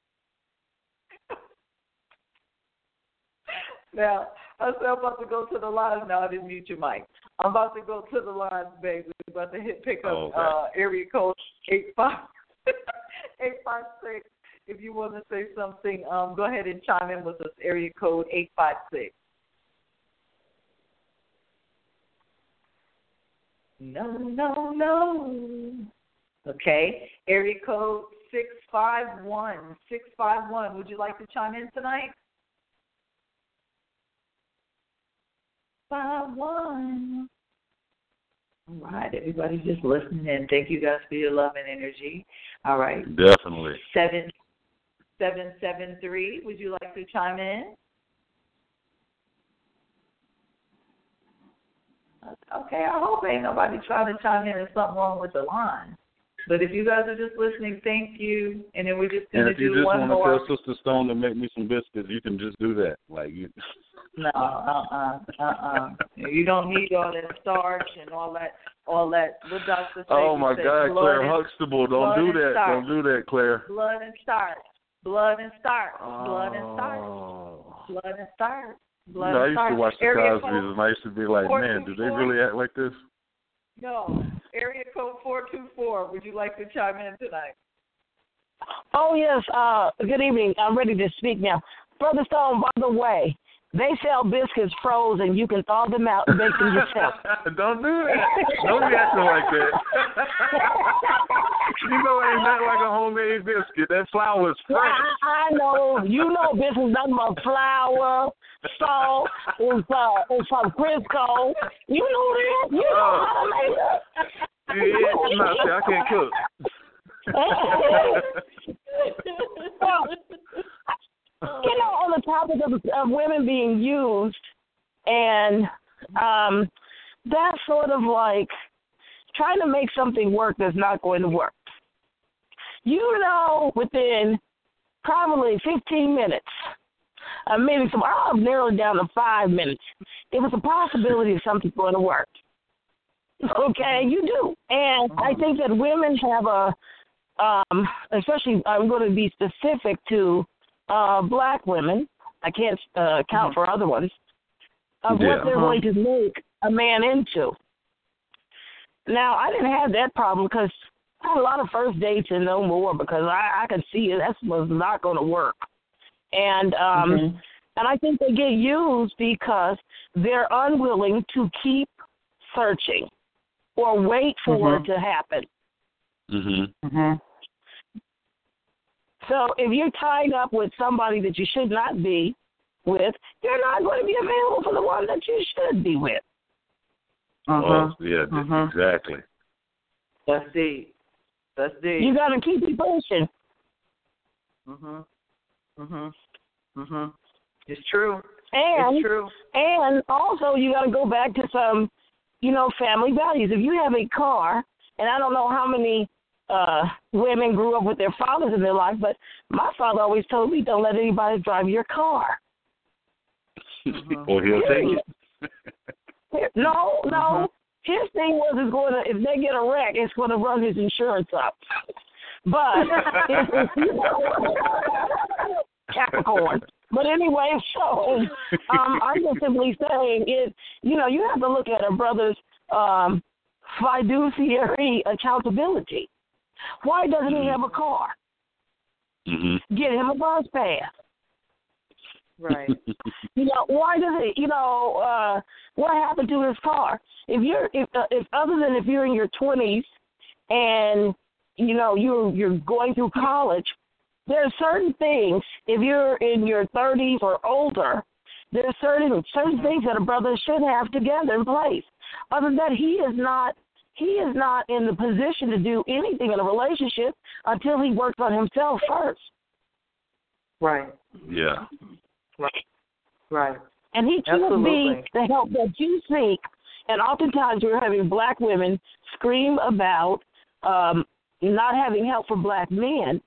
Now, I said I'm about to go to the lines now. I didn't mute your mic. I'm about to go to the lines, baby. I'm about to hit pick up
Oh, okay.
uh, area code eight five eight five six. If you want to say something, um, go ahead and chime in with us. Area code eight five six. No, no, no. Okay. Area code six five one. Six five one. Would you like to chime in tonight? Five one. All right, everybody just listening in. Thank you guys for your love and energy. All right.
Definitely.
Seven seven seven three. Would you like to chime in? Okay, I hope ain't nobody trying to chime in. There's something wrong with the line. But if you guys are just listening, thank you. And then we're just gonna do one more.
And if you just want to tell Sister Stone to make me some biscuits, you can just do that. Like you.
No, uh uh uh uh. You don't need all that starch and all that all that what doctor say
Oh
you
my
say
God, Claire
and,
Huxtable, don't do that.
starch.
Don't do that, Claire.
blood and starch. Blood and starch. Blood and starch.
Oh.
Blood and starch.
You
Blood
know, I used
starch.
to watch the
Area
Cosby's, and I used to be like, man, do they really act like this?
No. Area code four two four. Would you like to chime in tonight?
Oh yes. Uh, good evening. I'm ready to speak now, Brother Stone. By the way, they sell biscuits frozen. You can thaw them out and bake them yourself.
don't do that. Don't be acting like that. you know, it ain't nothing like a homemade biscuit. That flour is fresh.
I, I know. You know biscuits nothing but flour, salt, and uh, and some Crisco. You know that. You know how to make it.
Yeah, no, see, I can't cook.
well, you know, on the topic of, of women being used, and um, that's sort of like trying to make something work that's not going to work. You know, within probably 15 minutes, uh, maybe some, I'll narrow it down to five minutes. It was a possibility of something going to work. Okay, you do. And I think that women have a, um, especially, I'm going to be specific to uh, black women. I can't uh, count for other ones. Of
Yeah.
what they're going to make a man into. Now, I didn't have that problem because I had a lot of first dates and no more because I, I could see it. That was not going to work. And um, and I think they get used because they're unwilling to keep searching or wait for it to happen.
Mhm.
Mhm.
So if you're tied up with somebody that you should not be with, you're not going to be available for the one that you should be with.
Oh, yeah, d-
Mhm.
exactly.
That's deep. That's deep.
You got to keep it pushing.
Mhm. Mhm. Mhm. It's true.
And
it's true.
And also, you got to go back to some, you know, family values. If you have a car, and I don't know how many uh women grew up with their fathers in their life, but my father always told me, "Don't let anybody drive your car."
or he'll take it.
No, no. His thing was is going to if they get a wreck, it's going to run his insurance up. But Capricorn. But anyway, so um, I'm just simply saying it. You know, you have to look at a brother's um, fiduciary accountability. Why doesn't he have a car?
Mhm.
Get him a bus pass.
Right.
You know, why does it? You know, uh, what happened to his car? If you're, if, uh, if other than if you're in your twenties and you know you're you're going through college, there are certain things. If you're in your thirties or older, there are certain certain things that a brother should have together in place. Other than that, he is not. He is not in the position to do anything in a relationship until he works on himself first.
Right.
Yeah.
Right. Right.
And he can't
Absolutely.
be the help that you seek. And oftentimes we're having black women scream about um, not having help for black men.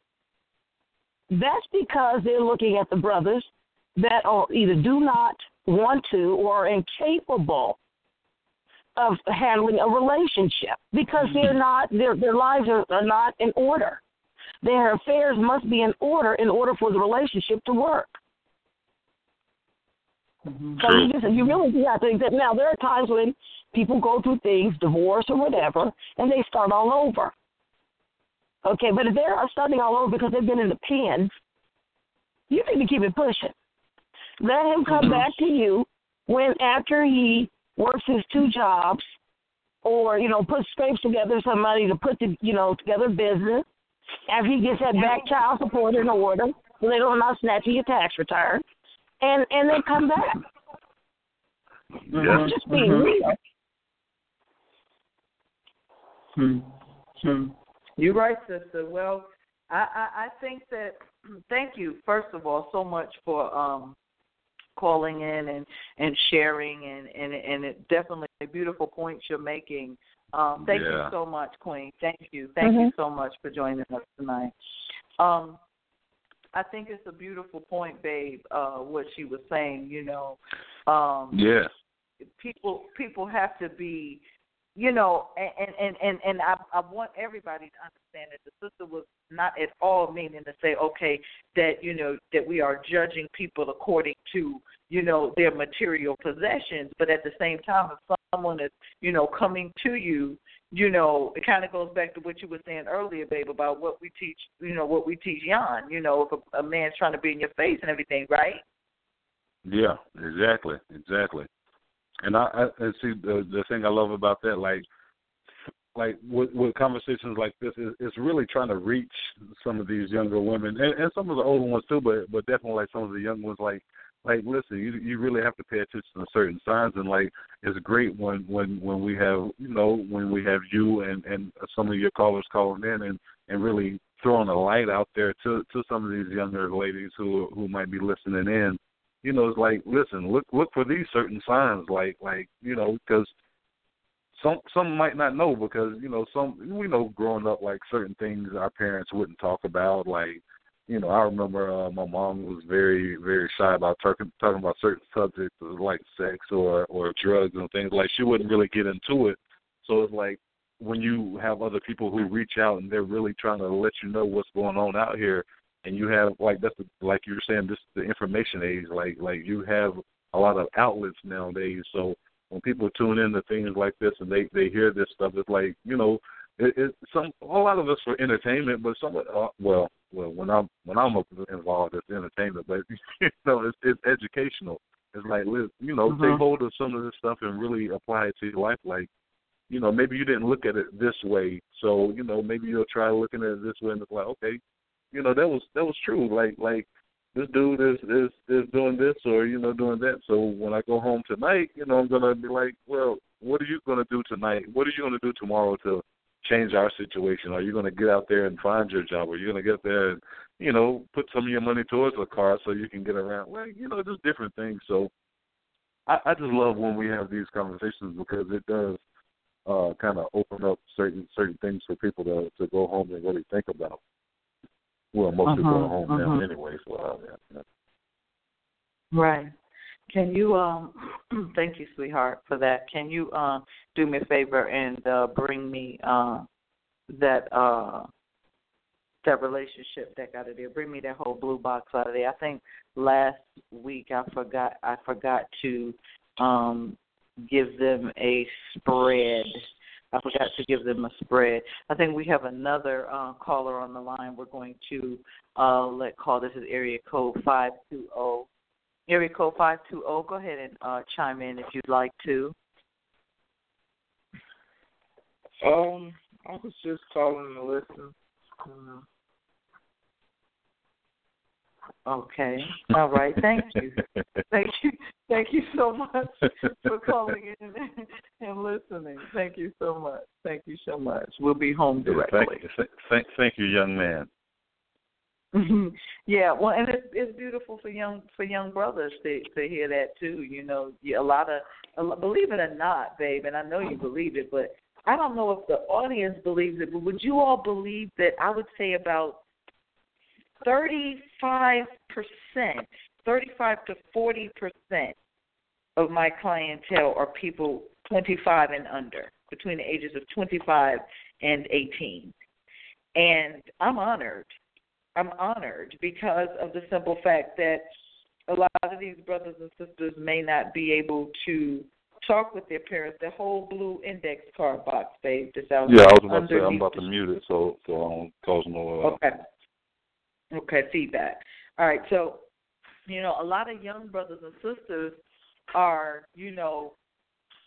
That's because they're looking at the brothers that are either do not want to or are incapable of handling a relationship because they're mm-hmm. not their their lives are, are not in order. Their affairs must be in order in order for the relationship to work. Mm-hmm. So you just you really do have to accept. Now there are times when people go through things, divorce or whatever, and they start all over. Okay, but if they're starting all over because they've been in the pen, you need to keep it pushing. Let him come back to you when after he works his two jobs, or you know puts scrapes together somebody to put the, you know together business, after he gets that back child support in order, so they don't not snatch your tax return, and and then come back.
Yeah.
Just being
Mhm.
real.
Hmm. Hmm. You're right, sister. Well, I, I, I think that thank you first of all so much for um calling in and and sharing and and and it definitely beautiful points you're making. Um, thank you so much, Queen. Thank you, thank you
Mhm.
so much for joining us tonight. Um, I think it's a beautiful point, babe. Uh, what she was saying, you know. Um,
Yeah.
people people have to be you know and and and and I I want everybody to understand that the sister was not at all meaning to say okay that you know that we are judging people according to you know their material possessions but at the same time if someone is you know coming to you you know it kind of goes back to what you were saying earlier babe about what we teach you know what we teach Jan you know if a, a man's trying to be in your face and everything right
Yeah, exactly, exactly. And I, I and see the the thing I love about that, like, like with, with conversations like this, is it's really trying to reach some of these younger women and, and some of the older ones too, but but definitely like some of the young ones, like. Like, listen, you you really have to pay attention to certain signs, and like, it's great when when when we have you know when we have you and and some of your callers calling in and and really throwing a light out there to to some of these younger ladies who who might be listening in you know, it's like, listen, look look for these certain signs, like like you know, because some some might not know because you know some we know growing up like certain things our parents wouldn't talk about, like you know, I remember uh, my mom was very very shy about talking talking about certain subjects like sex or or drugs and things like she wouldn't really get into it. So it's like when you have other people who reach out and they're really trying to let you know what's going on out here and you have like that's the, like you were saying this is the information age like like you have a lot of outlets nowadays. So when people tune in to things like this and they they hear this stuff it's like you know it, it some a lot of us for entertainment but some uh, well well when i'm when i'm involved it's entertainment but you know it's it's educational. It's like you know
Mhm.
take hold of some of this stuff and really apply it to your life. Like you know maybe you didn't look at it this way so you know maybe you'll try looking at it this way and it's like okay you know that was that was true. Like like this dude is is is doing this or you know doing that. So when I go home tonight, you know I'm gonna be like, well, what are you gonna do tonight? What are you gonna do tomorrow to change our situation? Are you gonna get out there and find your job? Are you gonna get there and you know put some of your money towards a car so you can get around? Well, you know just different things. So I, I just love when we have these conversations because it does uh kind of open up certain certain things for people to to go home and really think about. Well, most people
Uh-huh,
are home now
uh-huh.
anyway, so uh, yeah, yeah.
Right. Can you um thank you, sweetheart, for that. Can you uh do me a favor and uh bring me uh that uh that relationship deck out of there. Bring me that whole blue box out of there. I think last week I forgot I forgot to um give them a spread. I forgot to give them a spread. I think we have another uh, caller on the line. We're going to uh, let call. This is area code five two zero. Area code five two zero. Go ahead and uh, chime in if you'd like to.
Um, I was just calling to listen. Uh,
Okay. All right. Thank you. Thank you. Thank you so much for calling in and listening. Thank you so much. Thank you so much. We'll be home
Yeah,
directly.
thank, th- thank, thank you, young man. Mm-hmm.
yeah, well, and it's it's beautiful for young for young brothers to to hear that too. You know, a lot of a believe it or not, babe, and I know you believe it, but I don't know if the audience believes it. But would you all believe that? I would say about thirty five percent, thirty five to forty percent of my clientele are people twenty five and under, between the ages of twenty five and eighteen, and I'm honored. I'm honored because of the simple fact that a lot of these brothers and sisters may not be able to talk with their parents. The whole blue index card box, babe, that's out
Yeah, I was about to say I'm about to mute it so so I don't cause no. Uh,
Okay. Okay, feedback. All right, so you know, a lot of young brothers and sisters are, you know,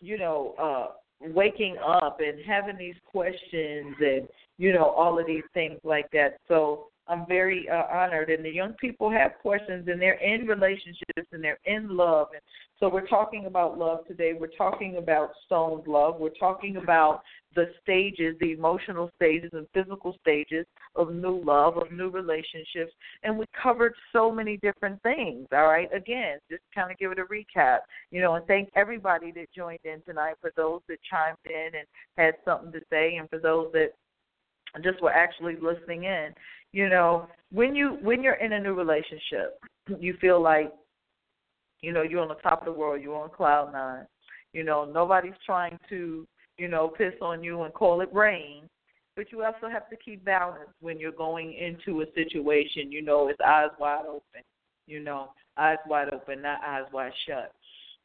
you know, uh waking up and having these questions and you know all of these things like that. So I'm very uh, honored, and the young people have questions, and they're in relationships, and they're in love, and so we're talking about love today. We're talking about stoned love. We're talking about the stages, the emotional stages and physical stages of new love, of new relationships, and we covered so many different things. All right, again, just kind of give it a recap, you know, and thank everybody that joined in tonight. For those that chimed in and had something to say, and for those that just were actually listening in you know when you when you're in a new relationship you feel like you know you're on the top of the world you're on cloud nine you know nobody's trying to you know piss on you and call it rain but you also have to keep balance when you're going into a situation you know it's eyes wide open you know eyes wide open not eyes wide shut.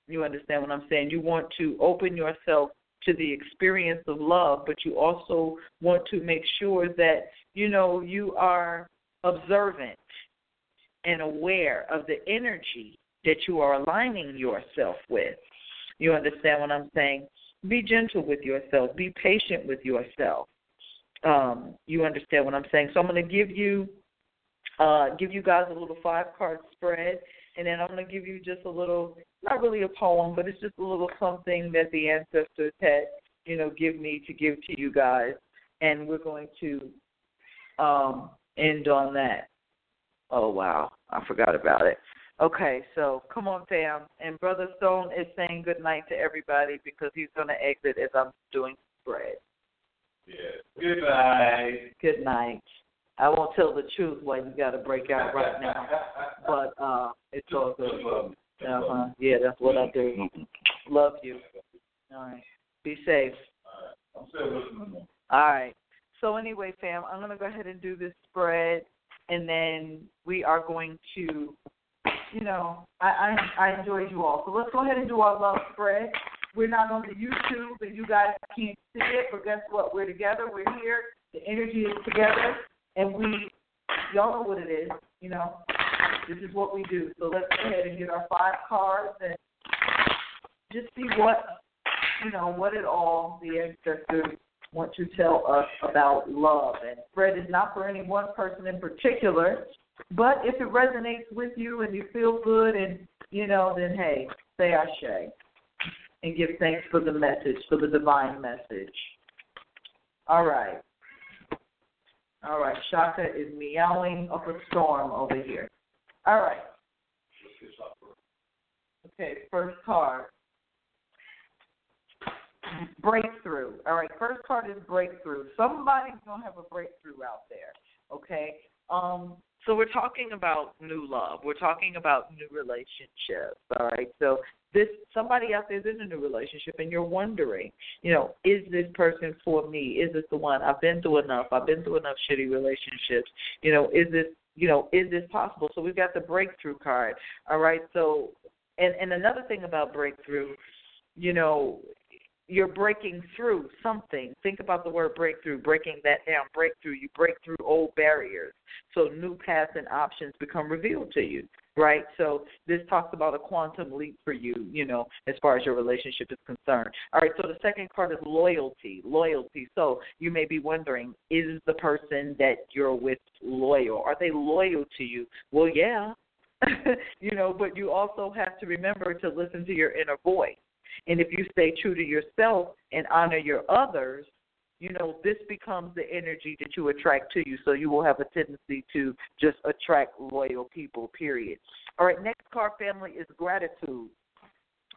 You understand what i'm saying? You want to open yourself to the experience of love, but you also want to make sure that you know you are observant and aware of the energy that you are aligning yourself with. You understand what I'm saying? Be gentle with yourself. Be patient with yourself. Um, you understand what I'm saying? So I'm going to give you uh, give you guys a little five card spread, and then I'm going to give you just a little, not really a poem, but it's just a little something that the ancestors had, you know, give me to give to you guys, and we're going to um, end on that. Oh wow, I forgot about it. Okay, so come on, fam. And Brother Stone is saying good night to everybody because he's going to exit as I'm doing spread.
Yeah. Good night.
Good night. I won't tell the truth why you got to break out right now, but uh, it's all good. Uh huh. Yeah, that's what I do. Love you. All right. Be safe.
I'm still listening.
All right. So anyway, fam, I'm gonna go ahead and do this spread, and then we are going to, you know, I I, I enjoyed you all. So let's go ahead and do our love spread. We're not on the YouTube, and you guys can't see it, but guess what? We're together. We're here. The energy is together, and we, y'all know what it is. You know, this is what we do. So let's go ahead and get our five cards and just see what, you know, what it all the ancestors want to tell us about love. And spread is not for any one person in particular, but if it resonates with you and you feel good and, you know, then hey, say Ashe and give thanks for the message, for the divine message. All right. All right. Shaka is meowing up a storm over here. All right. Okay, first card. Breakthrough. All right, first card is breakthrough. Somebody's gonna have a breakthrough out there. Okay. Um, so we're talking about new love. We're talking about new relationships. All right. So this somebody out there is in a new relationship and you're wondering, you know, is this person for me? Is this the one? I've been through enough. I've been through enough shitty relationships. You know, is this you know, is this possible? So we've got the breakthrough card. All right. So and and another thing about breakthrough, you know, you're breaking through something. Think about the word breakthrough, breaking that down, breakthrough. You break through old barriers. So new paths and options become revealed to you, right? So this talks about a quantum leap for you, you know, as far as your relationship is concerned. All right, so the second card is loyalty. Loyalty. So you may be wondering, is the person that you're with loyal? Are they loyal to you? Well, yeah. you know, but you also have to remember to listen to your inner voice and if you stay true to yourself and honor your others, you know, this becomes the energy that you attract to you. So you will have a tendency to just attract loyal people, period. All right, next card family is gratitude.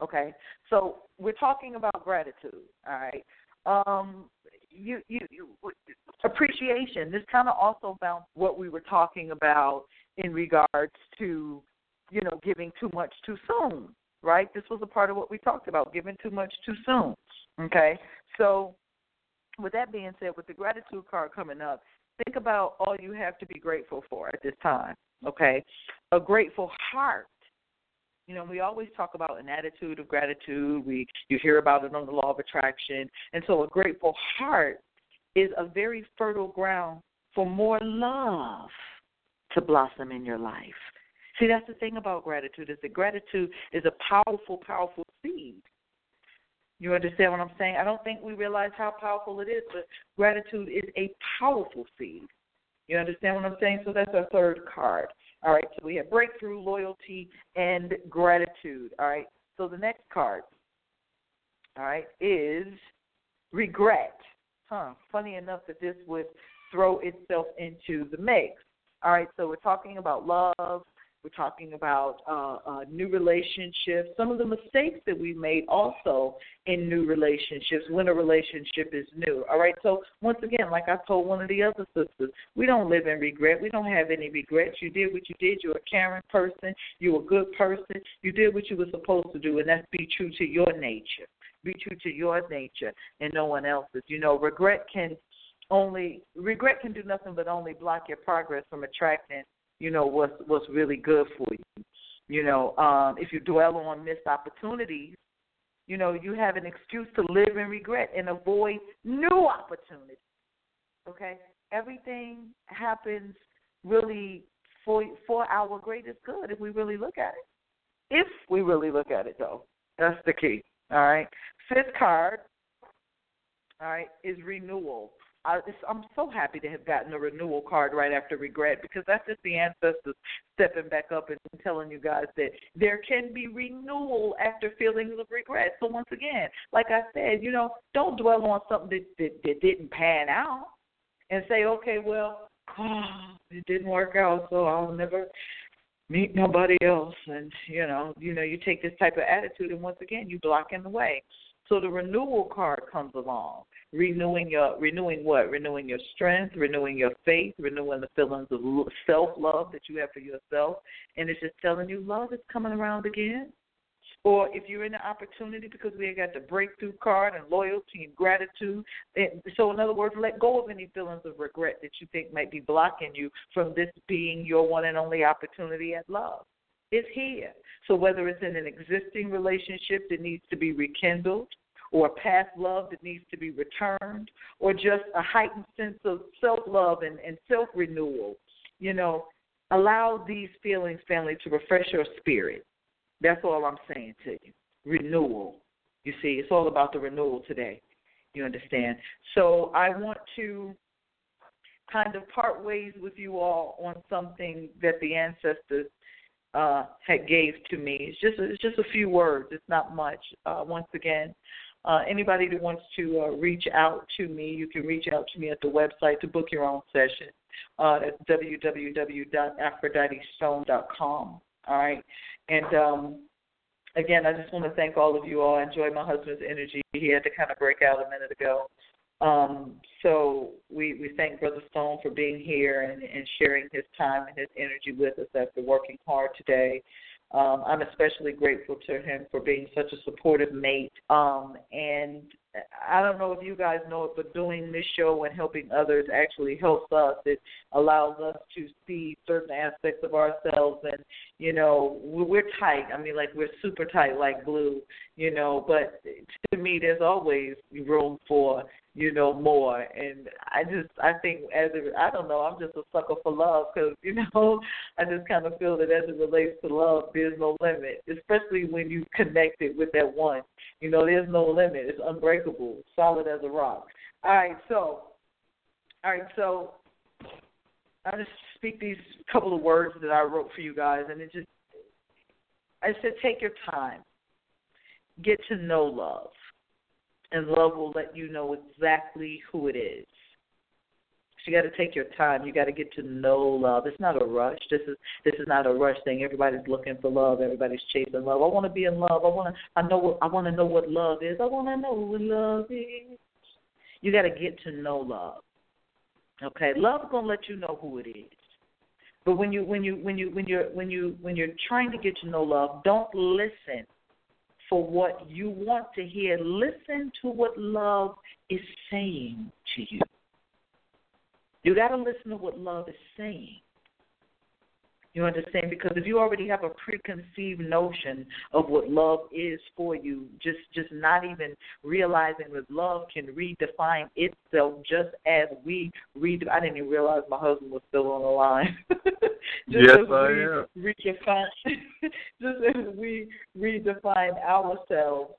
Okay, so we're talking about gratitude. All right, um, you, you, you appreciation. This kind of also about what we were talking about in regards to, you know, giving too much too soon right? This was a part of what we talked about, giving too much too soon. Okay? So, with that being said, with the gratitude card coming up, think about all you have to be grateful for at this time. Okay? A grateful heart. You know, we always talk about an attitude of gratitude. We you hear about it on the law of attraction. And so a grateful heart is a very fertile ground for more love to blossom in your life. See, that's the thing about gratitude is that gratitude is a powerful, powerful seed. You understand what I'm saying? I don't think we realize how powerful it is, but gratitude is a powerful seed. You understand what I'm saying? So that's our third card. All right, so we have breakthrough, loyalty, and gratitude. All right, so the next card, all right, is regret. Huh, funny enough that this would throw itself into the mix. All right, so we're talking about love, we're talking about uh, uh, new relationships, some of the mistakes that we made also in new relationships when a relationship is new. All right, so once again, like I told one of the other sisters, we don't live in regret. We don't have any regrets. You did what you did. You're a caring person. You're a good person. You did what you were supposed to do, and that's be true to your nature. Be true to your nature and no one else's. You know, regret can only regret can do nothing but only block your progress from attracting you know what's what's really good for you. You know, um, if you dwell on missed opportunities, you know you have an excuse to live in regret and avoid new opportunities. Okay, everything happens really for for our greatest good if we really look at it. If we really look at it, though, that's the key. All right. Fifth card. All right, is renewal. I, I'm so happy to have gotten a renewal card right after regret because that's just the ancestors stepping back up and telling you guys that there can be renewal after feelings of regret. So once again, like I said, you know, don't dwell on something that that, that didn't pan out and say, okay, well, oh, it didn't work out, so I'll never meet nobody else. And you know, you know, you take this type of attitude, and once again, you block in the way. So the renewal card comes along renewing your renewing what? Renewing your strength renewing your faith renewing the feelings of self love that you have for yourself. And it's just telling you love is coming around again. Or if you're in the opportunity because we got the breakthrough card and loyalty and gratitude and so in other words let go of any feelings of regret that you think might be blocking you from this being your one and only opportunity at love. It's here. So whether it's in an existing relationship that needs to be rekindled or past love that needs to be returned, or just a heightened sense of self love and, and self renewal. You know, allow these feelings, family, to refresh your spirit. That's all I'm saying to you. Renewal. You see, it's all about the renewal today. You understand? So I want to kind of part ways with you all on something that the ancestors uh, had gave to me. It's just it's just a few words. It's not much. Uh, once again, uh, anybody that wants to uh, reach out to me, you can reach out to me at the website to book your own session. Uh, that's www.aphroditestone.com. All right. And um, again, I just want to thank all of you all. I enjoyed my husband's energy. He had to kind of break out a minute ago. Um, so we, we thank Brother Stone for being here and, and sharing his time and his energy with us after working hard today. Um, I'm especially grateful to him for being such a supportive mate. Um, and I don't know if you guys know it, but doing this show and helping others actually helps us. It allows us to see certain aspects of ourselves, and you know, we're tight. I mean, like we're super tight, like glue. You know, but to me, there's always room for you know more. And i just i think as it i don't know i'm just a sucker for love because you know i just kind of feel that as it relates to love there's no limit especially when you connect it with that one. You know there's no limit it's unbreakable solid as a rock. All right so all right so i'll just speak these couple of words that i wrote for you guys and it just i said take your time. Get to know love and love will let you know exactly who it is. You got to take your time. You got to get to know love. It's not a rush. This is this is not a rush thing. Everybody's looking for love. Everybody's chasing love. I want to be in love. I want to. I know. What, I want to know what love is. I want to know what love is. You got to get to know love. Okay, love's gonna let you know who it is. But when you when you when you when you're when you when you're trying to get to know love, don't listen for what you want to hear. Listen to what love is saying to you. You got to listen to what love is saying. You understand? Because if you already have a preconceived notion of what love is for you, just just not even realizing that love can redefine itself just as we read. I didn't even realize my husband was still on the line.
just yes, I we am.
Redefine, just as we redefine ourselves,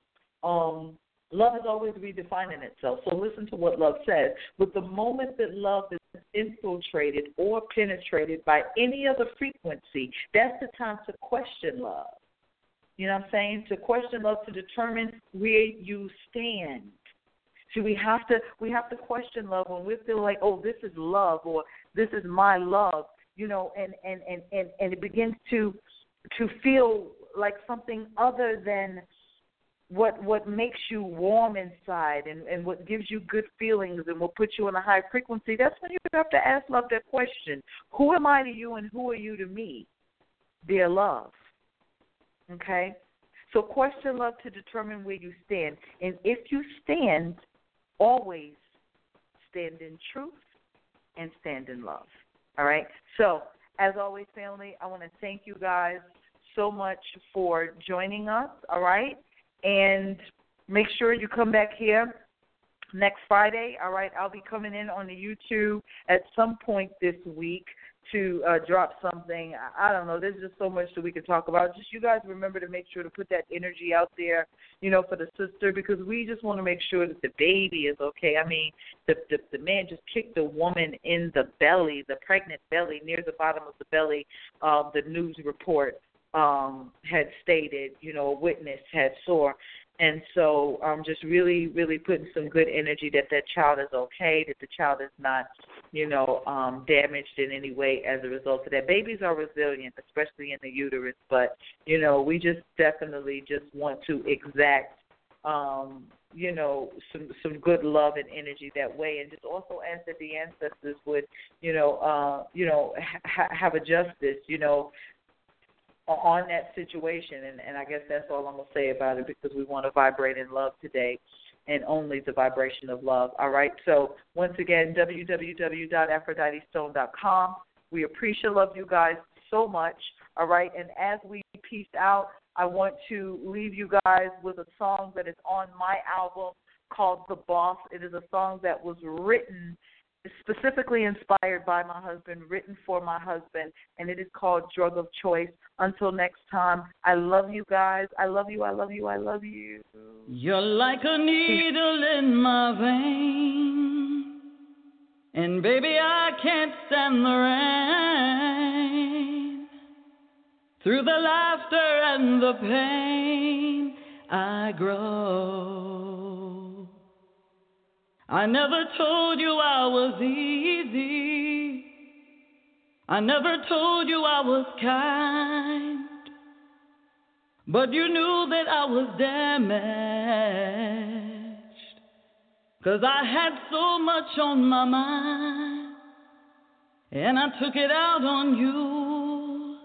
um, Love is always redefining itself. So listen to what love says. But the moment that love is infiltrated or penetrated by any other frequency, that's the time to question love. You know what I'm saying? To question love to determine where you stand. See, we have to we have to question love when we feel like, oh, this is love or this is my love, you know, and and and and, and it begins to to feel like something other than what what makes you warm inside and and what gives you good feelings and will put you in a high frequency that's when you have to ask love that question. Who am i to you and who are you to me dear love? Okay? So question love to determine where you stand. And if you stand always stand in truth and stand in love. All right? So as always family i want to thank you guys so much for joining us. All right and make sure you come back here next Friday. All right, I'll be coming in on the YouTube at some point this week to uh, drop something. I don't know. There's just so much that we can talk about. Just you guys remember to make sure to put that energy out there, you know, for the sister because we just want to make sure that the baby is okay. I mean, the the, the man just kicked the woman in the belly, the pregnant belly, near the bottom of the belly. Um, the news report um, had stated, you know, a witness had saw. And so um, just really, really putting some good energy that that child is okay, that the child is not, you know, um, damaged in any way as a result of that. Babies are resilient, especially in the uterus, but, you know, we just definitely just want to exact, um, you know, some some good love and energy that way, and just also ask that the ancestors would, you know, uh, you know, ha- have a justice, you know, on that situation. And, and I guess that's all I'm going to say about it because we want to vibrate in love today and only the vibration of love. All right. So once again, www.aphroditestone.com. We appreciate love you guys so much. All right. And as we peace out, I want to leave you guys with a song that is on my album called The Boss. It is a song that was written specifically inspired by my husband, written for my husband, and it is called Drug of Choice. Until next time, I love you guys. I love you. I love you. I love you.
You're like a needle in my vein. And baby, I can't stand the rain. Through the laughter and the pain, I grow. I never told you I was easy. I never told you I was kind. But you knew that I was damaged. Cause I had so much on my mind. And I took it out on you.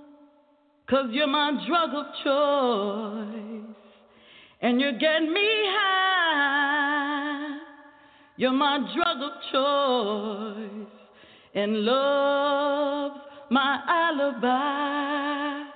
Cause you're my drug of choice. And you get me high. You're my drug of choice, and love's my alibi.